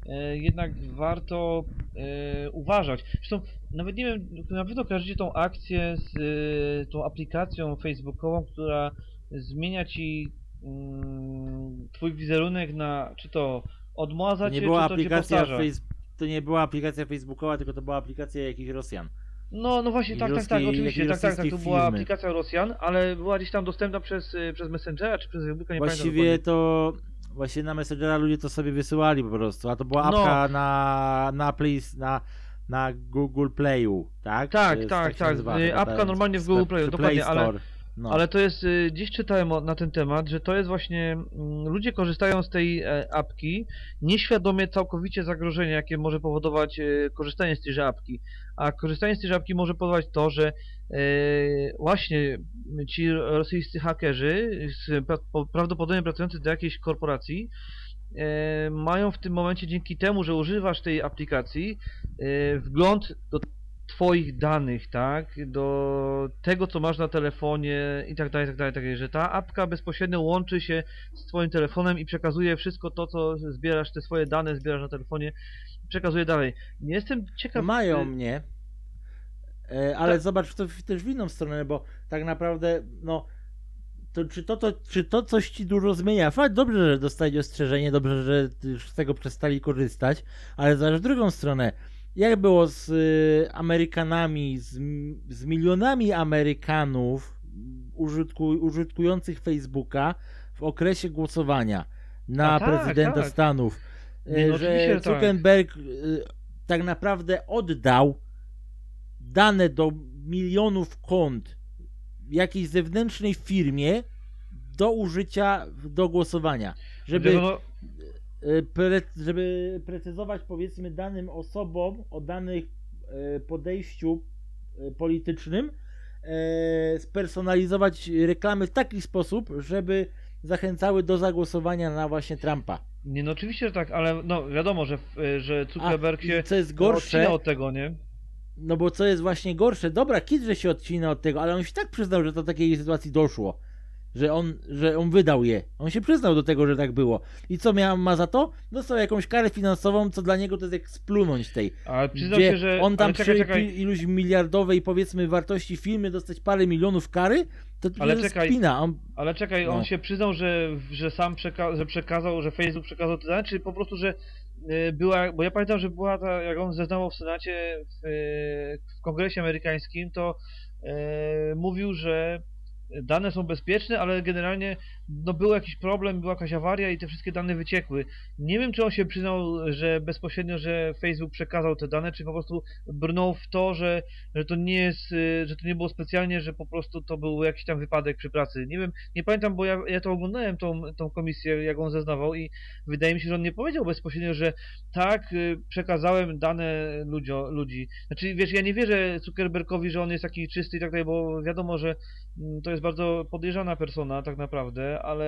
e, jednak warto e, uważać. Zresztą nawet nie wiem, na pewno kojarzycie tą akcję z e, tą aplikacją facebookową, która zmienia ci mm, twój wizerunek na czy to nie cię, czy to cię aplikacja powtarza. face... to nie była aplikacja facebookowa, tylko to była aplikacja jakichś Rosjan. No, no właśnie, tak, tak, tak, oczywiście, tak, tak, tak, to rosyjskiej była firmy. aplikacja Rosjan, ale była gdzieś tam dostępna przez, y, przez Messengera czy przez Facebooka, nie Właściwie pamiętam to właśnie na Messengera ludzie to sobie wysyłali po prostu, a to była No. apka na na Play, na na Google Playu, tak? Tak, tak, tak, nazywa y, apka normalnie w Google Playu, czy dokładnie, Play ale-. No. Ale to jest, y, dziś czytałem o, na ten temat, że to jest właśnie, mm, ludzie korzystają z tej e, apki nieświadomie całkowicie zagrożenia, jakie może powodować e, korzystanie z tejże apki. A korzystanie z tejże apki może powodować to, że e, właśnie ci rosyjscy hakerzy, prawdopodobnie pracujący do jakiejś korporacji, e, mają w tym momencie dzięki temu, że używasz tej aplikacji, e, wgląd do Twoich danych, tak, do tego, co masz na telefonie i tak dalej, i tak dalej, tak dalej, że ta apka bezpośrednio łączy się z Twoim telefonem i przekazuje wszystko to, co zbierasz, te swoje dane zbierasz na telefonie, przekazuje dalej. Nie jestem No ciekaw... mają y, mnie. E, ale Tak. zobacz to też w inną stronę, bo tak naprawdę, no, to, czy, to, to, czy to coś ci dużo zmienia? Fakt, dobrze, że dostali ostrzeżenie, dobrze, że już z tego przestali korzystać, ale zobacz w drugą stronę. Jak było z y, Amerykanami, z, z milionami Amerykanów użytku, użytkujących Facebooka w okresie głosowania na A tak, prezydenta tak. Stanów? No że tak. Zuckerberg y, tak naprawdę oddał dane do milionów kont jakiejś zewnętrznej firmie do użycia do głosowania. Żeby, no, żeby precyzować powiedzmy danym osobom o danych y, podejściu y, politycznym, y, spersonalizować reklamy w taki sposób, żeby zachęcały do zagłosowania na właśnie Trumpa. nie, no oczywiście, że tak, ale no wiadomo, że, że Zuckerberg i się co jest odcina gorsze, od tego, nie? No bo co jest właśnie gorsze, dobra, że się odcina od tego, ale on się tak przyznał, że do takiej sytuacji doszło. Że on, że on wydał je. On się przyznał do tego, że tak było. I co miał, ma za to? Dostał jakąś karę finansową, co dla niego to jest jak splunąć tej. Ale przyznał się, że... on tam czekaj, przy czekaj. iluś miliardowej powiedzmy wartości firmy dostać parę milionów kary, to to Ale czekaj, spina. On, Ale czekaj, on No. się przyznał, że, że sam przeka że przekazał, że Facebook przekazał te dane, czy po prostu, że y, była, bo ja pamiętam, że była ta, jak on zeznawał w Senacie, w, y, w Kongresie Amerykańskim, to y, mówił, że dane są bezpieczne, ale generalnie no, był jakiś problem, była jakaś awaria i te wszystkie dane wyciekły. Nie wiem, czy on się przyznał, że bezpośrednio, że Facebook przekazał te dane, czy po prostu brnął w to, że, że to nie jest, y, że to nie było specjalnie, że po prostu to był jakiś tam wypadek przy pracy. Nie wiem, nie pamiętam, bo ja, ja to oglądałem, tą, tą komisję, jak on zeznawał i wydaje mi się, że on nie powiedział bezpośrednio, że tak, y, przekazałem dane ludzio, ludzi. Znaczy, wiesz, ja nie wierzę Zuckerbergowi, że on jest taki czysty i tak dalej, bo wiadomo, że mm, to jest bardzo podejrzana persona tak naprawdę, ale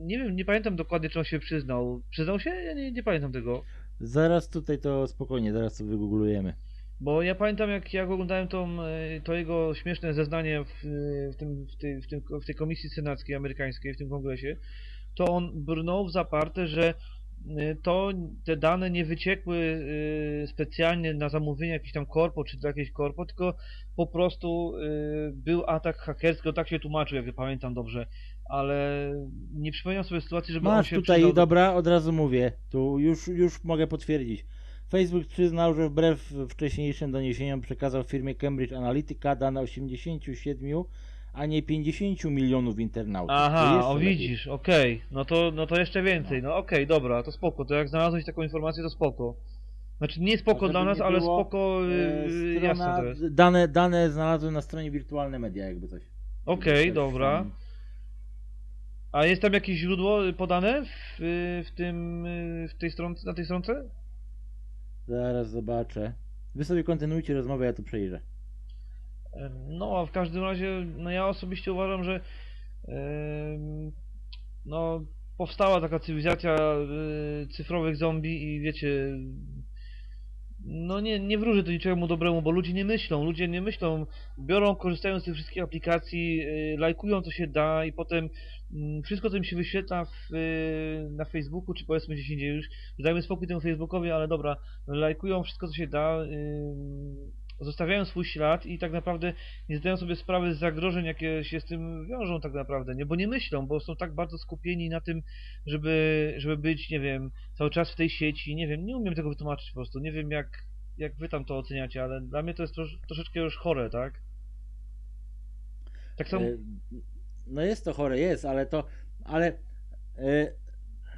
nie wiem, nie pamiętam dokładnie, czy on się przyznał. Przyznał się? Ja nie, nie pamiętam tego. zaraz tutaj to spokojnie, zaraz to wygooglujemy. Bo ja pamiętam, jak, jak oglądałem tą, e, to jego śmieszne zeznanie w, w, tym, w, tej, w, tym, w tej komisji senackiej amerykańskiej, w tym kongresie, to on brnął w zaparte, że e, to te dane nie wyciekły e, specjalnie na zamówienie jakichś tam korpo, czy dla jakiejś korpo, tylko po prostu e, był atak hakerski, on tak się tłumaczył, jak ja pamiętam dobrze, ale nie przypominam sobie sytuacji, żeby on Masz się tutaj, przyznał do- dobra, od razu mówię. Tu już, już mogę potwierdzić. Facebook przyznał, że wbrew wcześniejszym doniesieniom przekazał firmie Cambridge Analytica dane 87, a nie 50 milionów internautów. Aha, o widzisz, okej, no to no to jeszcze więcej, no okej, dobra, to spoko, to jak znalazłeś taką informację, to spoko. Znaczy nie spoko dla nas, ale było, spoko, E, yy, strona, jasne to jest. Dane, dane znalazłem na stronie Wirtualne Media, jakby coś. Okej, Coś dobra. tam- A jest tam jakieś źródło podane w, w tym, w tej stronce, na tej stronce? Zaraz zobaczę. Wy sobie kontynuujcie rozmowę, ja tu przejrzę. No, a w każdym razie, no ja osobiście uważam, że em, no, powstała taka cywilizacja y, cyfrowych zombie i wiecie, no nie, nie wróży to niczemu dobremu, bo ludzie nie myślą, ludzie nie myślą, biorą, korzystają z tych wszystkich aplikacji, y, lajkują co się da i potem mm, wszystko co im się wyświetla w, y, na Facebooku, czy powiedzmy gdzieś indziej już, dajmy spokój temu Facebookowi, ale dobra, lajkują wszystko co się da, zostawiają swój ślad i tak naprawdę nie zdają sobie sprawy z zagrożeń, jakie się z tym wiążą tak naprawdę, nie? Bo nie myślą, bo są tak bardzo skupieni na tym, żeby, żeby być, nie wiem, cały czas w tej sieci, nie wiem, nie umiem tego wytłumaczyć po prostu, nie wiem jak, jak wy tam to oceniacie, ale dla mnie to jest trosz, troszeczkę już chore, tak? Tak samo, E, No jest to chore, jest, ale to. Ale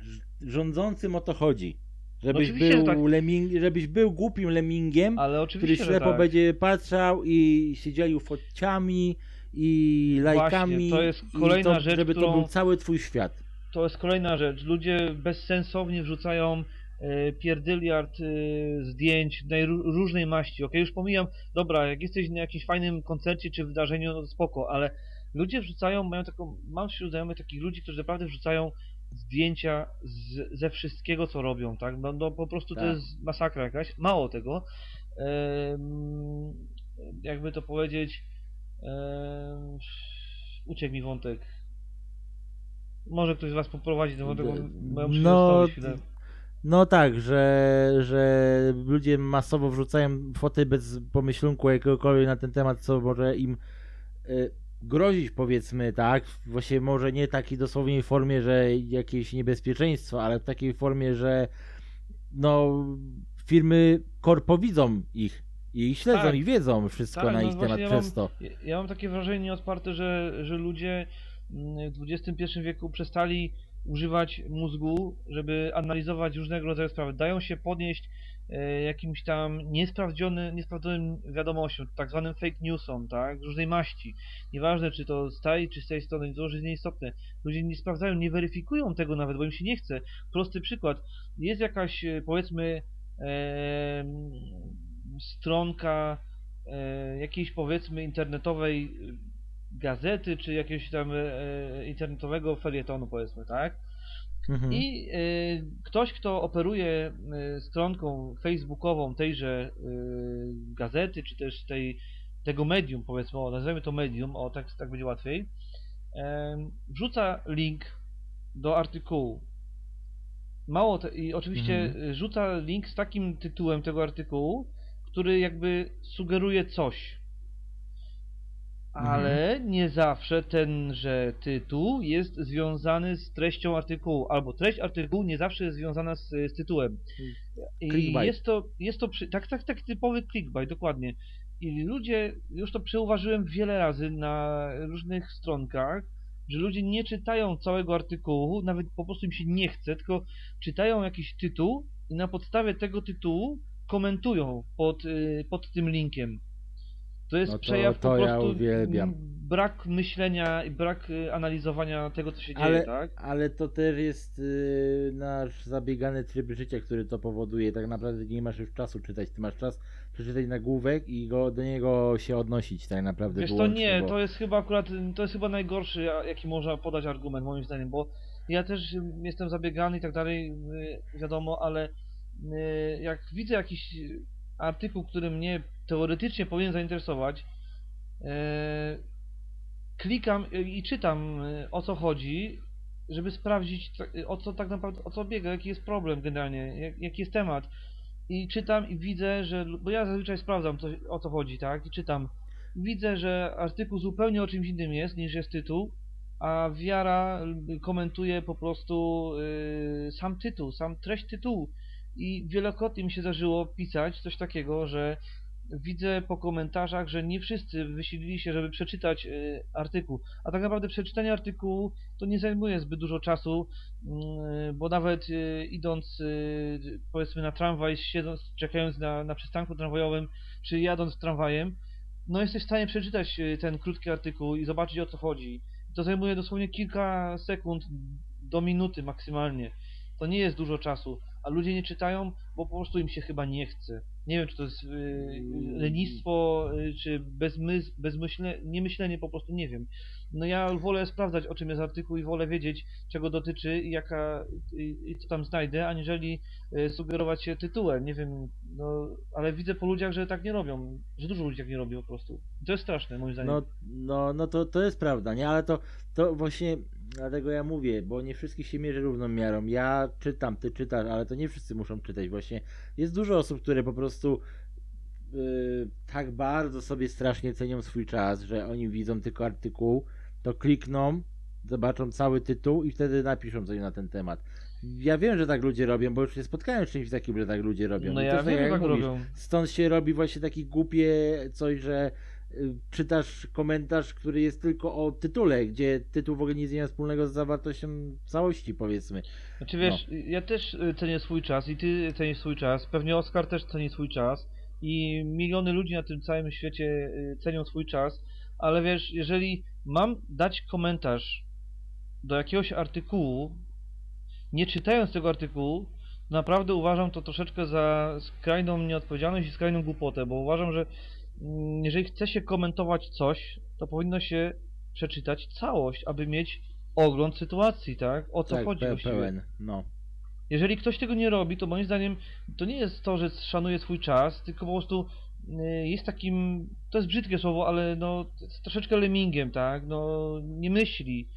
ż- rządzącym o to chodzi. Żebyś oczywiście, był, tak. lemming, żebyś był głupim lemmingiem, ale który ślepo tak. będzie patrzał i się dzielił fotciami i lajkami. Właśnie, to jest kolejna to, rzecz, żeby to którą- był cały twój świat. to jest kolejna rzecz. Ludzie bezsensownie wrzucają e, pierdyliard e, zdjęć różnej maści. Ok, już pomijam, dobra, jak jesteś na jakimś fajnym koncercie czy wydarzeniu, no to spoko, ale ludzie wrzucają, mają taką, mam wśród znajomych takich ludzi, którzy naprawdę wrzucają zdjęcia z, ze wszystkiego, co robią, tak? No, no po prostu to Tak. jest masakra jakaś. Mało tego, jakby to powiedzieć, uciekł mi wątek. Może ktoś z was poprowadzi ten wątek, bo bo ja muszę No, no tak, że, że ludzie masowo wrzucają foty bez pomyślunku jakiegokolwiek na ten temat, co może im y, grozić, powiedzmy, tak? Właśnie może nie takiej dosłownej formie, że jakieś niebezpieczeństwo, ale w takiej formie, że no firmy korpo widzą ich i śledzą Tak. i wiedzą wszystko Tak, na no ich temat ja przez mam- to. Ja- mam takie wrażenie nieodparte, że, że ludzie mm, w XXI wieku przestali używać mózgu, żeby analizować różnego rodzaju sprawy. Dają się podnieść jakimś tam niesprawdzony, niesprawdzonym wiadomościom, tak zwanym fake newsom, tak, różnej maści. Nieważne, czy to z tej, czy z tej strony, to już jest nieistotne. Ludzie nie sprawdzają, nie weryfikują tego nawet, bo im się nie chce. Prosty przykład. Jest jakaś, e, powiedzmy, em, stronka e, jakiejś powiedzmy internetowej e, gazety, czy jakiegoś tam e, internetowego felietonu powiedzmy, tak? Mhm. I e, ktoś, kto operuje e, stronką facebookową tejże e, gazety, czy też tej, tego medium powiedzmy, o, nazwijmy to medium, o tak, tak będzie łatwiej, wrzuca link do artykułu. Mało te, i oczywiście Mhm. rzuca link z takim tytułem tego artykułu, który jakby sugeruje coś. Ale nie zawsze tenże tytuł jest związany z treścią artykułu, albo treść artykułu nie zawsze jest związana z, z tytułem. I Clickbait. jest to, jest to przy, tak, tak, tak typowy clickbait, dokładnie. I ludzie, już to przeuważyłem wiele razy na różnych stronkach, że ludzie nie czytają całego artykułu, nawet po prostu im się nie chce, tylko czytają jakiś tytuł i na podstawie tego tytułu komentują pod, y, pod tym linkiem. To jest No to- przejaw to po ja prostu uwielbiam. brak myślenia i brak y, analizowania tego, co się dzieje, Ale, tak? ale to też jest y, nasz zabiegany tryb życia, który to powoduje. Tak naprawdę nie masz już czasu czytać. Ty masz czas przeczytać nagłówek i go, do niego się odnosić tak naprawdę Wiesz to wyłącznie, nie, bo... to jest chyba akurat, to jest chyba najgorszy, a- jaki można podać argument moim zdaniem, bo ja też y, jestem zabiegany i tak dalej, y, wiadomo, ale y, jak widzę jakiś artykuł, który mnie teoretycznie powinien zainteresować, y, klikam i czytam y, o co chodzi, żeby sprawdzić ta- o co tak naprawdę, o co biega, jaki jest problem generalnie, jak, jaki jest temat. I czytam i widzę, że, bo ja zazwyczaj sprawdzam co, o co chodzi, tak, i czytam widzę, że artykuł zupełnie o czymś innym jest niż jest tytuł, a wiara komentuje po prostu y, sam tytuł, sam treść tytułu. I wielokrotnie mi się zdarzyło pisać coś takiego, że widzę po komentarzach, że nie wszyscy wysilili się, żeby przeczytać e, artykuł. A tak naprawdę przeczytanie artykułu to nie zajmuje zbyt dużo czasu, mm, bo nawet e, idąc e, powiedzmy na tramwaj, siedząc, czekając na, na przystanku tramwajowym, czy jadąc tramwajem, no jesteś w stanie przeczytać ten krótki artykuł i zobaczyć o co chodzi. To zajmuje dosłownie kilka sekund do minuty maksymalnie. To nie jest dużo czasu, a ludzie nie czytają, bo po prostu im się chyba nie chce. Nie wiem, czy to jest yy, lenistwo, yy, czy bezmys bezmyślne, niemyślenie, po prostu nie wiem. No ja wolę sprawdzać, o czym jest artykuł i wolę wiedzieć, czego dotyczy i jaka, i, co tam znajdę, aniżeli yy, sugerować się tytułem. Nie wiem, no, ale widzę po ludziach, że tak nie robią, że dużo ludzi tak nie robi po prostu. I to jest straszne, moim zdaniem. No, no, no to, to jest prawda, nie? Ale to, to właśnie dlatego ja mówię, bo nie wszystkich się mierzy równą miarą. Ja czytam, ty czytasz, ale to nie wszyscy muszą czytać. Właśnie jest dużo osób, które po prostu yy, tak bardzo sobie strasznie cenią swój czas, że oni widzą tylko artykuł, to klikną, zobaczą cały tytuł i wtedy napiszą coś na ten temat. Ja wiem, że tak ludzie robią, bo już się spotkałem z czymś takim, że tak ludzie robią. no I ja to wiem, jak tak mówisz, robią. Stąd się robi właśnie takie głupie coś, że czytasz komentarz, który jest tylko o tytule, gdzie tytuł w ogóle nic nie ma wspólnego z zawartością całości, powiedzmy. Znaczy wiesz, ja też y, cenię swój czas i ty cenisz swój czas, pewnie Oskar też ceni swój czas. I miliony ludzi na tym całym świecie y, cenią swój czas, ale wiesz, jeżeli mam dać komentarz do jakiegoś artykułu, nie czytając tego artykułu, naprawdę uważam to troszeczkę za skrajną nieodpowiedzialność i skrajną głupotę, bo uważam, że jeżeli chce się komentować coś, to powinno się przeczytać całość, aby mieć ogląd sytuacji, tak? O co tak, chodzi pe- właściwie. pełen, no. Jeżeli ktoś tego nie robi, to moim zdaniem to nie jest to, że szanuje swój czas, tylko po prostu y, jest takim, to jest brzydkie słowo, ale no troszeczkę lemmingiem, tak? No nie myśli.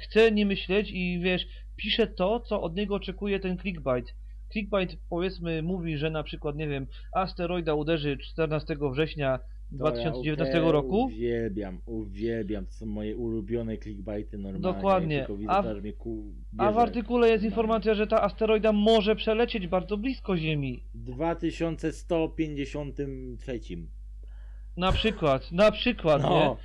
Chce nie myśleć i wiesz, pisze to, co od niego oczekuje ten clickbait. Clickbait powiedzmy mówi, że na przykład, nie wiem, asteroida uderzy 14 września To 2019 ja roku. Uwielbiam, uwielbiam, to są moje ulubione clickbaity normalnie. Dokładnie. Widzę, A w- ku... A w artykule jest informacja, że ta asteroida może przelecieć bardzo blisko Ziemi. 2153. Na przykład, na przykład, nie? No,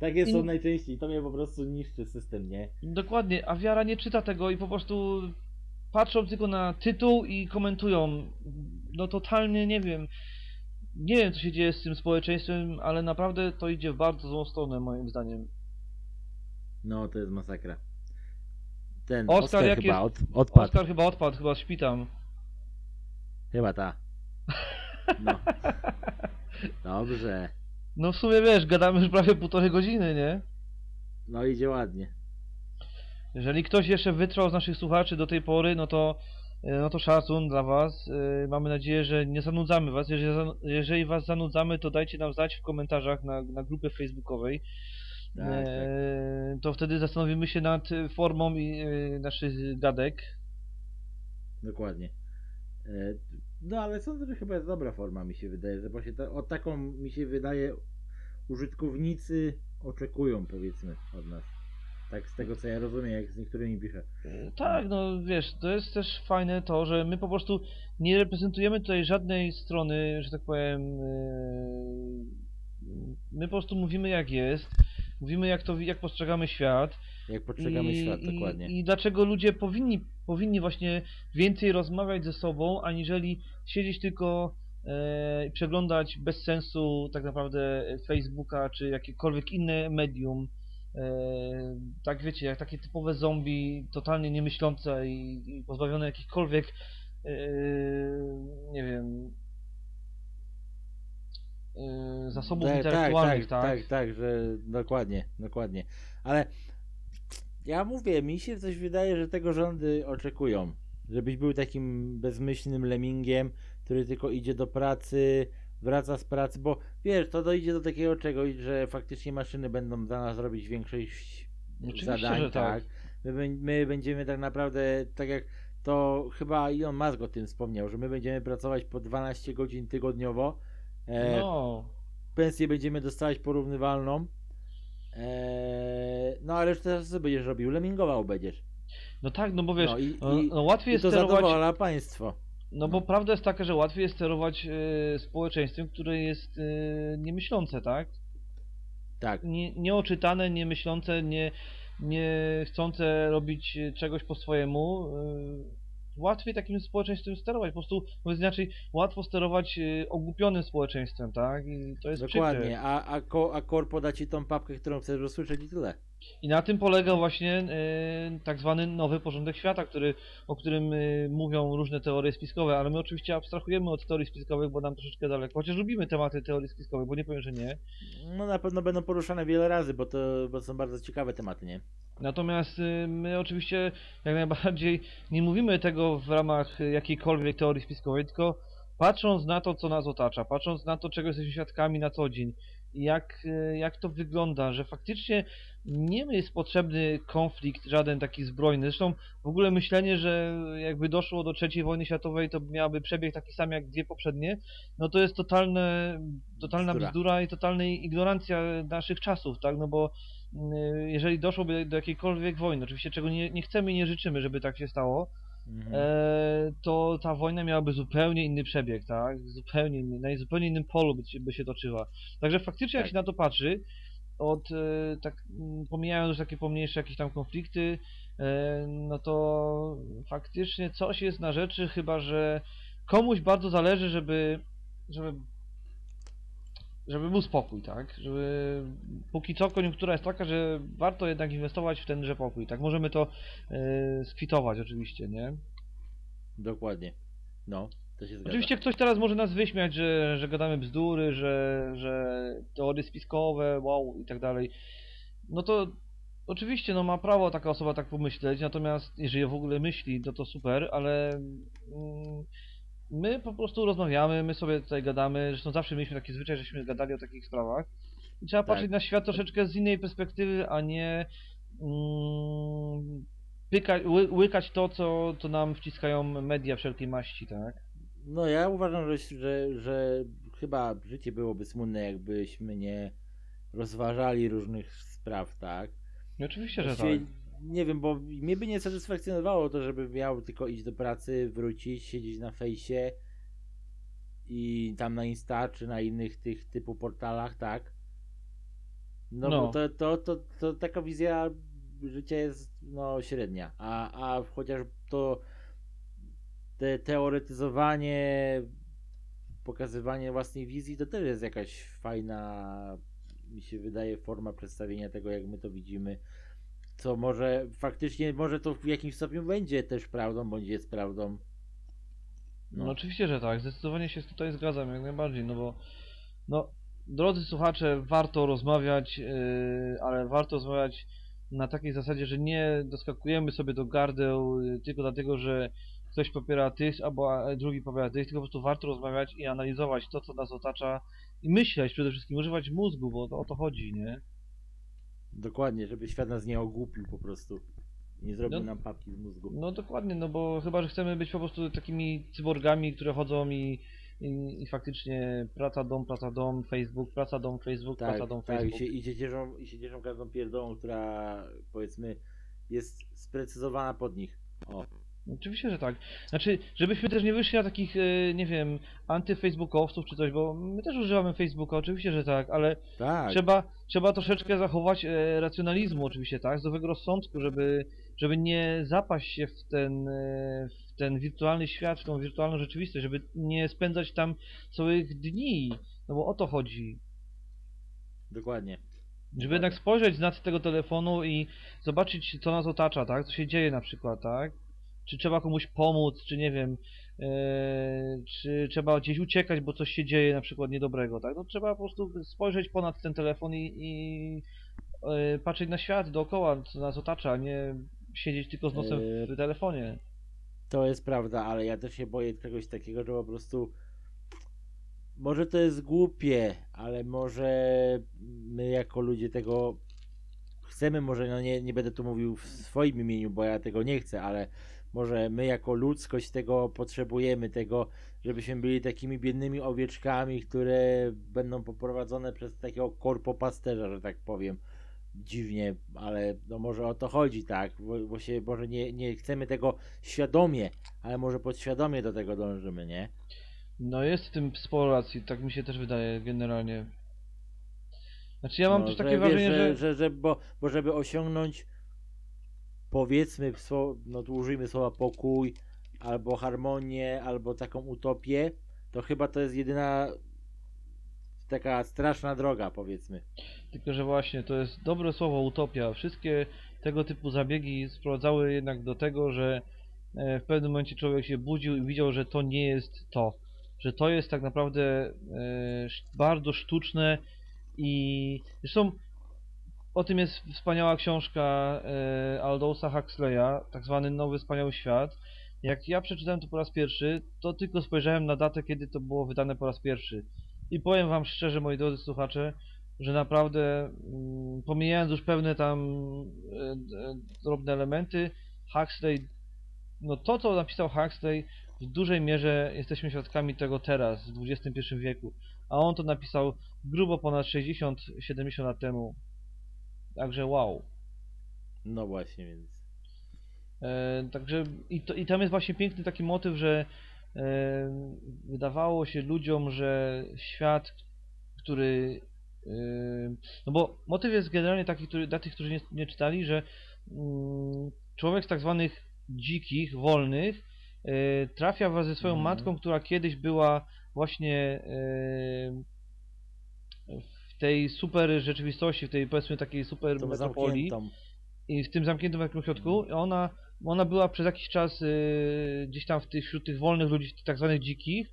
takie są I- najczęściej, to mnie po prostu niszczy system, nie? Dokładnie, a wiara nie czyta tego i po prostu patrzą tylko na tytuł i komentują. No totalnie nie wiem. Nie wiem co się dzieje z tym społeczeństwem, ale naprawdę to idzie w bardzo złą stronę moim zdaniem. No, to jest masakra. Ten Oskar, Oskar, jak chyba jest- od, odpadł. Oskar chyba odpadł, chyba śpi tam. Chyba ta. No. Dobrze. No w sumie wiesz, gadamy już prawie półtorej godziny, nie? No idzie ładnie. Jeżeli ktoś jeszcze wytrwał z naszych słuchaczy do tej pory, no to, e, no to szacun dla was. E, Mamy nadzieję, że nie zanudzamy was. Jeżeli, was zanudzamy, to dajcie nam znać w komentarzach na, na grupie facebookowej. Tak, E, To wtedy zastanowimy się nad formą naszych gadek. Dokładnie. No ale sądzę, że chyba jest dobra forma, mi się wydaje, że właśnie ta, o taką mi się wydaje użytkownicy oczekują powiedzmy od nas. Tak z tego co ja rozumiem, jak z niektórymi piszę. E, Tak, no wiesz, to jest też fajne to, że my po prostu nie reprezentujemy tutaj żadnej strony, że tak powiem. e, My po prostu mówimy jak jest, mówimy jak to jak postrzegamy świat. Jak postrzegamy świat, dokładnie. I, I dlaczego ludzie powinni, powinni właśnie więcej rozmawiać ze sobą, aniżeli siedzieć tylko e, i przeglądać bez sensu tak naprawdę Facebooka czy jakiekolwiek inne medium. E, tak wiecie, jak takie typowe zombie, totalnie niemyślące i, i pozbawione jakichkolwiek e, nie wiem e, zasobów Tak, intelektualnych, tak, tak? tak, tak, że dokładnie, dokładnie. Ale ja mówię, mi się coś wydaje, że tego rządy oczekują. Żebyś był takim bezmyślnym lemmingiem, który tylko idzie do pracy, wraca z pracy, bo wiesz, to dojdzie do takiego czegoś, że faktycznie maszyny będą za nas robić większość Oczywiście, zadań, że tak. My, my będziemy tak naprawdę, tak jak to chyba Elon Musk o tym wspomniał, że my będziemy pracować po 12 godzin tygodniowo. E, No. pensję będziemy dostawać porównywalną. Eee, no a resztę co będziesz robił? Lemingował będziesz. No tak, no bo wiesz, no i, no, no łatwiej i jest to sterować, zadowala państwo. No bo prawda jest taka, że łatwiej jest sterować e, społeczeństwem, które jest e, niemyślące, tak? Tak. Nie, nieoczytane, niemyślące, nie, nie chcące robić czegoś po swojemu. e, Łatwiej takim społeczeństwem sterować, po prostu, mówiąc inaczej, łatwo sterować e, ogłupionym społeczeństwem, tak? I to jest Dokładnie, przykre. a, a, ko, a korpo da ci tą papkę, którą chcesz usłyszeć i tyle. I na tym polega właśnie e, tak zwany nowy porządek świata, który, o którym e, mówią różne teorie spiskowe, ale my oczywiście abstrahujemy od teorii spiskowych, bo nam troszeczkę daleko, chociaż lubimy tematy teorii spiskowych, bo nie powiem, że nie. No na pewno będą poruszane wiele razy, bo to bo są bardzo ciekawe tematy, nie? Natomiast y, my oczywiście jak najbardziej nie mówimy tego w ramach jakiejkolwiek teorii spiskowej, tylko patrząc na to, co nas otacza, patrząc na to, czego jesteśmy świadkami na co dzień, i jak, jak to wygląda, że faktycznie nie jest potrzebny konflikt żaden taki zbrojny. Zresztą w ogóle myślenie, że jakby doszło do trzeciej wojny światowej, to miałaby przebieg taki sam jak dwie poprzednie, no to jest totalne, totalna Bzdura. bzdura i totalna ignorancja naszych czasów, tak? No bo y, jeżeli doszłoby do jakiejkolwiek wojny, oczywiście czego nie, nie chcemy i nie życzymy, żeby tak się stało, Mhm. e, to ta wojna miałaby zupełnie inny przebieg, tak? Zupełnie inny, na zupełnie innym polu by, się- by się toczyła. Także faktycznie jak Tak. się na to patrzy, od e, tak mm, pomijając już takie pomniejsze jakieś tam konflikty, e, no to faktycznie coś jest na rzeczy, chyba że komuś bardzo zależy, żeby, żeby żeby był spokój, tak? Żeby póki co koniunktura jest taka, że warto jednak inwestować w tenże pokój, tak? Możemy to e, skwitować oczywiście, nie? Dokładnie. No, to się zgadza. Oczywiście ktoś teraz może nas wyśmiać, że, że gadamy bzdury, że, że teorie spiskowe, wow i tak dalej. No to oczywiście no ma prawo taka osoba tak pomyśleć, natomiast jeżeli w ogóle myśli, to to super, ale mm, my po prostu rozmawiamy, my sobie tutaj gadamy, zresztą zawsze mieliśmy taki zwyczaj, żeśmy gadali o takich sprawach. I trzeba Tak. patrzeć na świat troszeczkę z innej perspektywy, a nie mm, łykać to, co, co nam wciskają media wszelkiej maści, tak? No ja uważam, że, że, że chyba życie byłoby smutne, jakbyśmy nie rozważali różnych spraw, tak? No oczywiście, że tak. Nie wiem, bo mnie by nie satysfakcjonowało to, żeby miał tylko iść do pracy, wrócić, siedzieć na fejsie i tam na Insta czy na innych tych typu portalach, tak? No, No. bo to, to, to, to taka wizja życia jest no średnia, a, a chociaż to te teoretyzowanie, pokazywanie własnej wizji to też jest jakaś fajna, mi się wydaje, forma przedstawienia tego, jak my to widzimy. Co może faktycznie, może to w jakimś stopniu będzie też prawdą, bądź jest prawdą. No. oczywiście, że tak. Zdecydowanie się tutaj zgadzam, jak najbardziej, no bo no, drodzy słuchacze, warto rozmawiać, yy, ale warto rozmawiać na takiej zasadzie, że nie doskakujemy sobie do gardeł yy, tylko dlatego, że ktoś popiera tych, albo a, drugi popiera tych, tylko po prostu warto rozmawiać i analizować to, co nas otacza i myśleć przede wszystkim, używać mózgu, bo to o to chodzi, nie? Dokładnie, żeby świat nas nie ogłupił po prostu. Nie zrobił No. nam papki z mózgu. No dokładnie, no bo chyba, że chcemy być po prostu takimi cyborgami, które chodzą i, i, i faktycznie praca, dom, praca, dom, Facebook, praca, dom, Facebook, Tak, praca, dom, tak Facebook. się, i, się cieszą, i się cieszą każdą pierdołą, która powiedzmy jest sprecyzowana pod nich. O, Oczywiście, że tak. Znaczy, żebyśmy też nie wyszli na takich, e, nie wiem, antyfacebookowców czy coś, bo my też używamy Facebooka, oczywiście, że tak, ale tak. trzeba, trzeba troszeczkę zachować e, racjonalizmu oczywiście, tak, zdrowego rozsądku, żeby, żeby nie zapaść się w ten, e, w ten wirtualny świat, w tą wirtualną rzeczywistość, żeby nie spędzać tam całych dni, no bo o to chodzi. Dokładnie. Żeby jednak spojrzeć z nad tego telefonu i zobaczyć, co nas otacza, tak? Co się dzieje na przykład, tak? Czy trzeba komuś pomóc, czy nie wiem, e, czy trzeba gdzieś uciekać, bo coś się dzieje na przykład niedobrego, tak? No trzeba po prostu spojrzeć ponad ten telefon i, i e, patrzeć na świat dookoła, co nas otacza, a nie siedzieć tylko z nosem w telefonie. To jest prawda, ale ja też się boję czegoś takiego, że po prostu może to jest głupie, ale może my jako ludzie tego chcemy, może no nie, nie będę tu mówił w swoim imieniu, bo ja tego nie chcę, ale może my jako ludzkość tego potrzebujemy, tego, żebyśmy byli takimi biednymi owieczkami, które będą poprowadzone przez takiego korpopasterza, że tak powiem. dziwnie, ale no może o to chodzi, tak, bo, bo się, może nie, nie chcemy tego świadomie, ale może podświadomie do tego dążymy, nie? No jest w tym sporo racji, tak mi się też wydaje generalnie. Znaczy ja mam no, też że, takie wiesz, wrażenie, że, że... że, że bo, bo żeby osiągnąć powiedzmy, no użyjmy słowa pokój, albo harmonię, albo taką utopię, to chyba to jest jedyna taka straszna droga, powiedzmy. Tylko, że właśnie to jest dobre słowo utopia. Wszystkie tego typu zabiegi sprowadzały jednak do tego, że e, w pewnym momencie człowiek się budził i widział, że to nie jest to. Że to jest tak naprawdę e, bardzo sztuczne i zresztą o tym jest wspaniała książka e, Aldousa Huxleya, tak zwany Nowy Wspaniały Świat. Jak ja przeczytałem to po raz pierwszy, to tylko spojrzałem na datę, kiedy to było wydane po raz pierwszy. I powiem wam szczerze, moi drodzy słuchacze, że naprawdę, mm, pomijając już pewne tam e, e, drobne elementy, Huxley, no to co napisał Huxley, w dużej mierze jesteśmy świadkami tego teraz, w XXI wieku. A on to napisał grubo ponad 60-70 lat temu. Także wow. No właśnie, więc. E, także i, to, i tam jest właśnie piękny taki motyw, że e, wydawało się ludziom, że świat, który. e, no bo motyw jest generalnie taki, który, dla tych, którzy nie, nie czytali, że mm, człowiek z tak zwanych dzikich, wolnych, e, trafia wraz ze swoją Mhm. matką, która kiedyś była właśnie e, tej super rzeczywistości, w tej powiedzmy takiej super Tą metropolii zamkniętą. i w tym zamkniętym takim ośrodku i ona, ona była przez jakiś czas y, gdzieś tam w tych, wśród tych wolnych ludzi, tak zwanych dzikich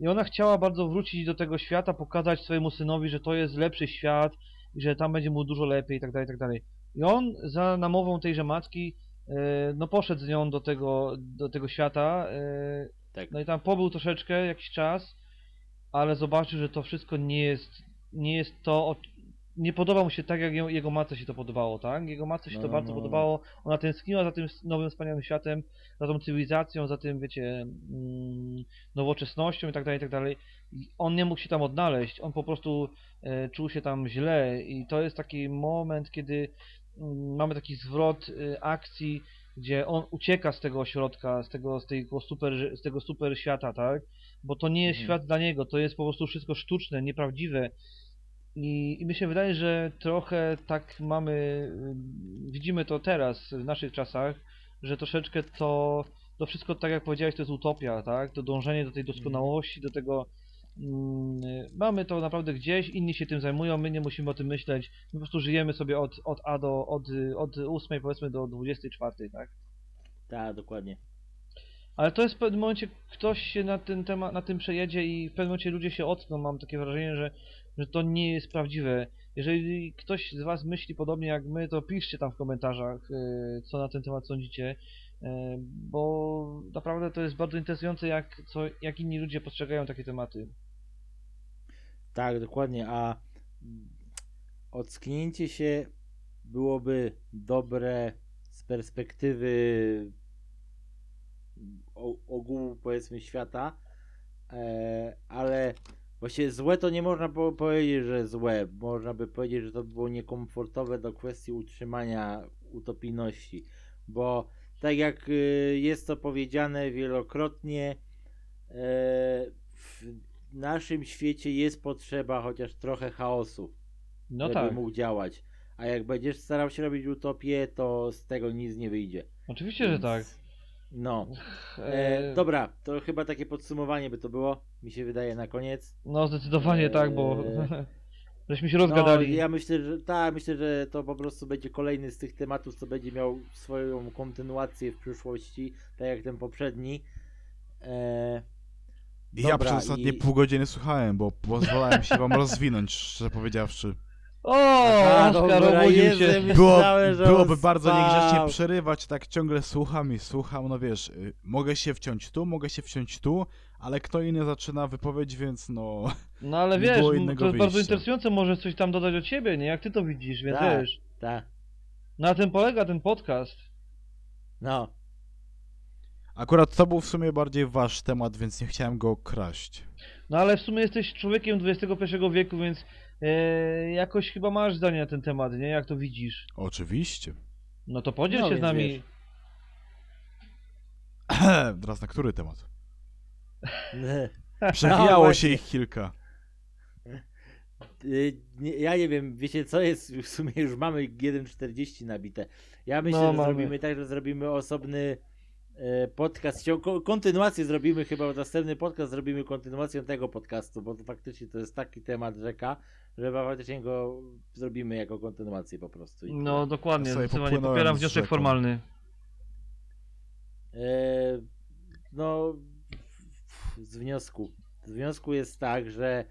i ona chciała bardzo wrócić do tego świata, pokazać swojemu synowi, że to jest lepszy świat i że tam będzie mu dużo lepiej i tak dalej, i tak dalej. I on za namową tejże matki y, no poszedł z nią do tego, do tego świata y, Tak. no i tam pobył troszeczkę, jakiś czas, ale zobaczył, że to wszystko nie jest, nie jest to, nie podoba mu się tak, jak jego matce się to podobało, tak? Jego matce się No, to no, bardzo no, no. podobało, ona tęskniła za tym nowym, wspaniałym światem, za tą cywilizacją, za tym, wiecie, mm, nowoczesnością i tak dalej, i tak dalej. On nie mógł się tam odnaleźć, on po prostu e, czuł się tam źle i to jest taki moment, kiedy mm, mamy taki zwrot y, akcji, gdzie on ucieka z tego ośrodka, z tego, z tego super, z tego super świata, tak? Bo to nie jest Mhm. świat dla niego, to jest po prostu wszystko sztuczne, nieprawdziwe. I, I mi się wydaje, że trochę tak mamy, y, widzimy to teraz, w naszych czasach, że troszeczkę to, to wszystko, tak jak powiedziałeś, to jest utopia, tak? To dążenie do tej doskonałości, do tego, mm, mamy to naprawdę gdzieś, inni się tym zajmują, my nie musimy o tym myśleć, my po prostu żyjemy sobie od, od A do, od, od 8 powiedzmy do 24, tak? Tak, dokładnie. Ale to jest w pewnym momencie, ktoś się na ten temat, na tym przejedzie i w pewnym momencie ludzie się ockną, mam takie wrażenie, że, że to nie jest prawdziwe. Jeżeli ktoś z Was myśli podobnie jak my, to piszcie tam w komentarzach, yy, co na ten temat sądzicie, yy, bo naprawdę to jest bardzo interesujące, jak, co, jak inni ludzie postrzegają takie tematy. Tak, dokładnie, a ocknięcie się byłoby dobre z perspektywy ogółu, powiedzmy, świata, e, ale właśnie złe to nie można po- powiedzieć, że złe. Można by powiedzieć, że to było niekomfortowe do kwestii utrzymania utopijności, bo tak jak y, jest to powiedziane wielokrotnie, e, w naszym świecie jest potrzeba chociaż trochę chaosu, No żeby tak, mógł działać. A jak będziesz starał się robić utopię, to z tego nic nie wyjdzie. oczywiście, że Więc- tak. No. E, E, dobra, to chyba takie podsumowanie by to było, mi się wydaje na koniec. No zdecydowanie tak, bo Eee, żeśmy się rozgadali. No, ja myślę, że tak, myślę, że to po prostu będzie kolejny z tych tematów, co będzie miał swoją kontynuację w przyszłości, tak jak ten poprzedni. E, I ja Dobra, przez ostatnie i- pół godziny słuchałem, bo pozwalałem się wam rozwinąć, szczerze powiedziawszy. O, Aha, Oskar dobra, obudził Jezu, się. myślałem, Było, że on byłoby bardzo spał. niegrzecznie przerywać, tak ciągle słucham i słucham, no wiesz, y, mogę się wciąć tu, mogę się wciąć tu, ale kto inny zaczyna wypowiedź, więc no... No ale Nie wiesz, było m- innego to jest bardzo wyjścia. interesujące, może coś tam dodać od ciebie, nie? Jak ty to widzisz, więc Tak. wiesz. Tak, Na tym polega ten podcast. no. Akurat to był w sumie bardziej wasz temat, więc nie chciałem go kraść. No ale w sumie jesteś człowiekiem XXI wieku, więc e, jakoś chyba masz zdanie na ten temat, nie? Jak to widzisz? Oczywiście. No to podziel No się z więc nami. wiesz. Teraz na który temat? No Przewijało właśnie. się ich kilka. Y, nie- Ja nie wiem, wiecie co jest, w sumie już mamy 1.40 nabite. Ja myślę, No, że mamy. zrobimy tak, że zrobimy osobny podcast, cią- ko- kontynuację zrobimy chyba, następny podcast zrobimy kontynuacją tego podcastu, bo to faktycznie to jest taki temat rzeka, że faktycznie go zrobimy jako kontynuację po prostu. I No dokładnie, zdecydowanie popieram wniosek rzeką. formalny. E, no, z wniosku. Z wniosku jest tak, że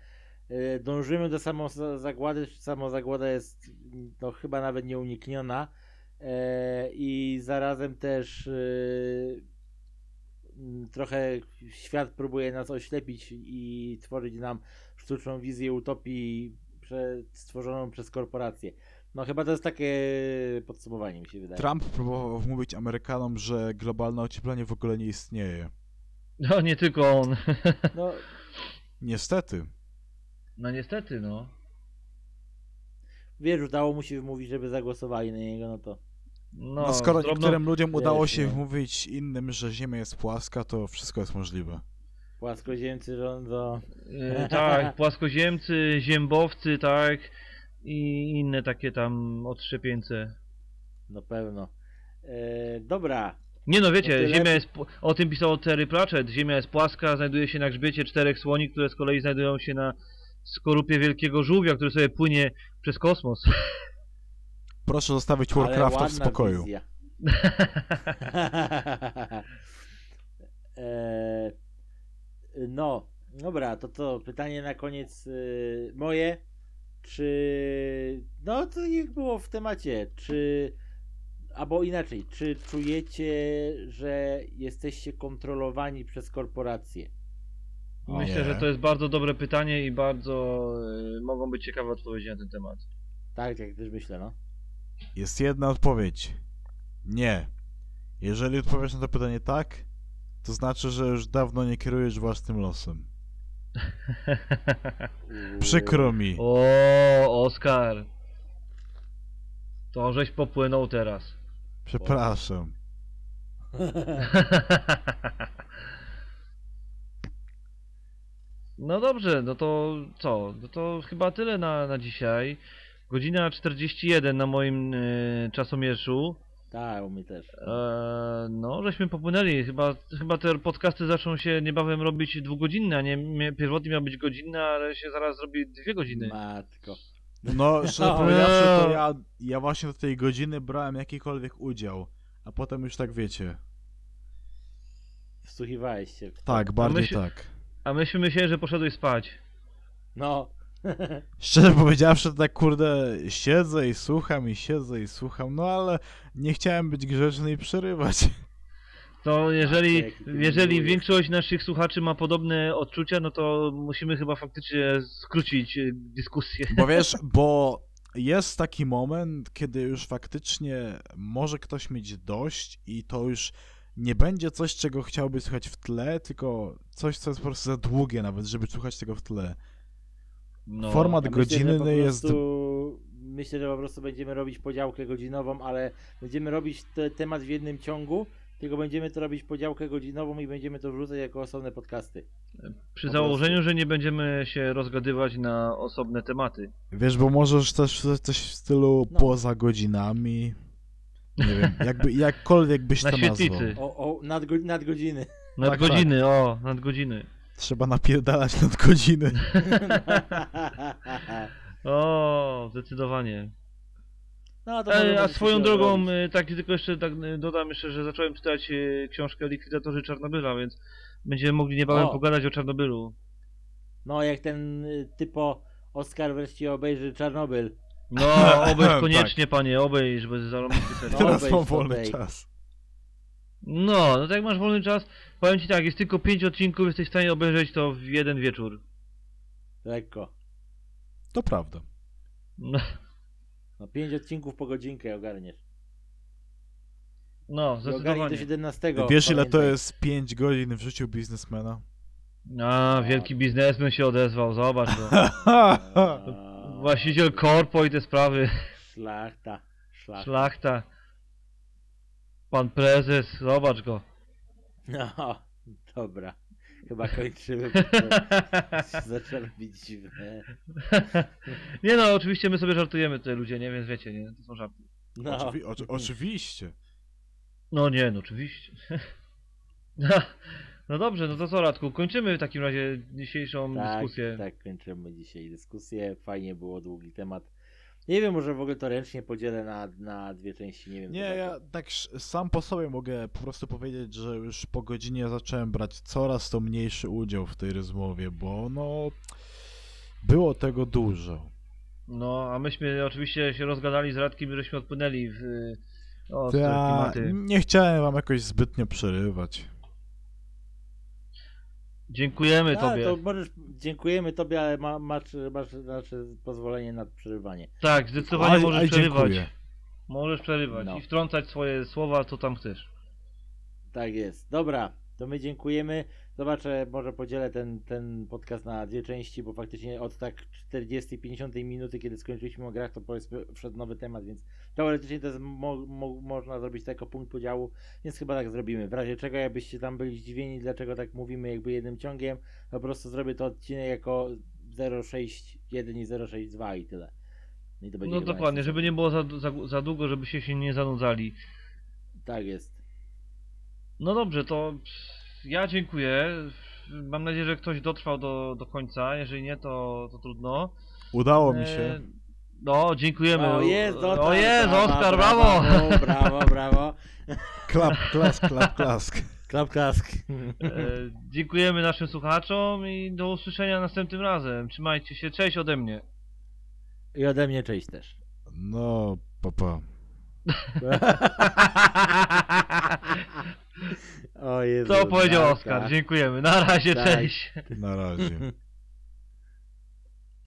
e, dążymy do samozagłady. Samozagłada jest no, chyba nawet nieunikniona. E, I zarazem też e, trochę świat próbuje nas oślepić i tworzyć nam sztuczną wizję utopii stworzoną przez korporacje. No chyba to jest takie podsumowanie mi się wydaje. Trump próbował wmówić Amerykanom, że globalne ocieplenie w ogóle nie istnieje. No nie tylko on. No, Niestety. No niestety, no. wiesz, udało mu się wymówić, żeby zagłosowali na niego, no to No, No, skoro drobno- niektórym ludziom udało się no. wmówić innym, że Ziemia jest płaska, to wszystko jest możliwe. płaskoziemcy rządzą. E, tak, płaskoziemcy, ziębowcy, tak. I inne takie tam odszczepieńce. Na pewno. E, dobra. Nie no, wiecie, No. Ziemia jest, o tym pisał Terry Pratchett, Ziemia jest płaska, znajduje się na grzbiecie czterech słoni, które z kolei znajdują się na skorupie wielkiego żółwia, który sobie płynie przez kosmos. Proszę zostawić Warcrafta w spokoju. Wizja. e, no, dobra, to co? Pytanie na koniec y, moje. Czy. No to jak było w temacie. Czy. Albo inaczej, czy czujecie, że jesteście kontrolowani przez korporacje? O Myślę, nie. że to jest bardzo dobre pytanie i bardzo e, mogą być ciekawe odpowiedzi na ten temat. Tak, jak też myślę, no. Jest jedna odpowiedź. Nie. Jeżeli odpowiesz na to pytanie tak, to znaczy, że już dawno nie kierujesz własnym losem. Przykro mi. o, Oskar. To żeś popłynął teraz. Przepraszam. No dobrze, no to co? No to chyba tyle na, na dzisiaj. Godzina 41 na moim e, czasomierzu. Tak, u mnie też. E, no, żeśmy popłynęli. Chyba, chyba te podcasty zaczną się niebawem robić dwugodzinne, a nie mie- pierwotnie miał być godzinne, ale się zaraz zrobi dwie godziny. Matko. No, szczerze No. powiedziawszy, to ja, ja właśnie do tej godziny brałem jakikolwiek udział. A potem już tak wiecie. Wsłuchiwałeś się. w to. Tak, bardziej myśl- tak. A myśmy myśleli, że poszedłeś spać. No. Szczerze powiedziawszy, to tak kurde siedzę i słucham i siedzę i słucham, no ale nie chciałem być grzeczny i przerywać. To jeżeli, ty jeżeli większość naszych słuchaczy ma podobne odczucia, no to musimy chyba faktycznie skrócić e, dyskusję. Bo wiesz, bo jest taki moment, kiedy już faktycznie może ktoś mieć dość i to już nie będzie coś, czego chciałby słuchać w tle, tylko coś, co jest po prostu za długie nawet, żeby słuchać tego w tle. No. Format myślę, godzinny po jest... prostu- Myślę, że po prostu będziemy robić podziałkę godzinową, ale będziemy robić te, temat w jednym ciągu, tylko będziemy to robić podziałkę godzinową i będziemy to wrzucać jako osobne podcasty. Przy po założeniu, prostu. że nie będziemy się rozgadywać na osobne tematy. Wiesz, bo możesz też coś w stylu No. poza godzinami. Nie wiem, jakby, jakkolwiek byś Na to nazwał. świetlicy. O, o nadgo, nadgodziny. Nadgodziny, o, nadgodziny. Trzeba napierdalać nad godziny. O, zdecydowanie. No, to E, może a swoją drogą, odrobić. e, tak tylko jeszcze tak e, dodam jeszcze, że zacząłem czytać e, książkę Likwidatorzy Czarnobyla, więc będziemy mogli niebawem O. pogadać o Czarnobylu. No, jak ten y, typo Oscar wreszcie obejrzy Czarnobyl. No, obejrz Tak. koniecznie, panie, obejrz, bez zarobisty. No, Teraz mam wolny czas. No, no tak jak masz wolny czas, powiem ci tak, jest tylko 5 odcinków, jesteś w stanie obejrzeć to w jeden wieczór. Lekko. To prawda. No, No, pięć odcinków po godzinkę ogarniesz. no I ogarnij do zdecydowanie. 17. Wiesz ile to pamiętaj. jest 5 godzin w życiu biznesmena? A, wielki biznesmen się odezwał, zobacz go. A, Właściciel korpo i te sprawy. Szlachta. Szlachta. Szlachta. Pan prezes, zobacz go. No, dobra. Chyba kończymy. bo to Zaczęło robić dziwne. nie no, oczywiście my sobie żartujemy tutaj ludzie, nie? Więc wiecie, nie? To są żarty. No, Oczywi- oczy- oczywiście. No nie, no oczywiście. No, no dobrze, no to co Radku, kończymy w takim razie dzisiejszą tak, dyskusję. tak, kończymy dzisiaj dyskusję. Fajnie było, długi temat. Nie wiem, może w ogóle to ręcznie podzielę na, na dwie części, nie wiem. Nie, ja tak sam po sobie mogę po prostu powiedzieć, że już po godzinie zacząłem brać coraz to mniejszy udział w tej rozmowie, bo no było tego dużo. No, a myśmy oczywiście się rozgadali z Radkiem i żeśmy odpłynęli w y, Ja klimaty. nie chciałem wam jakoś zbytnio przerywać. Dziękujemy A, tobie. to możesz, dziękujemy tobie, ale ma, masz, masz nasze pozwolenie na przerywanie. Tak, zdecydowanie Aj, możesz aj, przerywać. dziękuję. Możesz przerywać No. i wtrącać swoje słowa, co tam chcesz. Tak jest. Dobra, to my dziękujemy. Zobaczę, może podzielę ten, ten podcast na dwie części, bo faktycznie od tak 40-50 minuty, kiedy skończyliśmy o grach, to powiedzmy wszedł nowy temat, więc teoretycznie to jest mo, mo, można zrobić to jako punkt podziału, więc chyba tak zrobimy. W razie czego, jakbyście tam byli zdziwieni, dlaczego tak mówimy jakby jednym ciągiem, po prostu zrobię to odcinek jako 061 i 062 i tyle. I to będzie No dokładnie, najsensowniej. żeby nie było za, za, za długo, żebyście się nie zanudzali. Tak jest. No dobrze, to ja dziękuję. Mam nadzieję, że ktoś dotrwał do, do końca. Jeżeli nie, to, to trudno. Udało mi E, się. No, dziękujemy. O jest, Oskar, o jest, brawa, Oskar, brawo! brawo! Brawo, brawo. Klap, klask, klap, klask. Klap, klask. E, dziękujemy naszym słuchaczom i do usłyszenia następnym razem. Trzymajcie się, cześć ode mnie. I ode mnie cześć też. No, papa. o Jezu, Co powiedział. Oskar? Dziękujemy. Na razie, Tak. cześć. Na razie.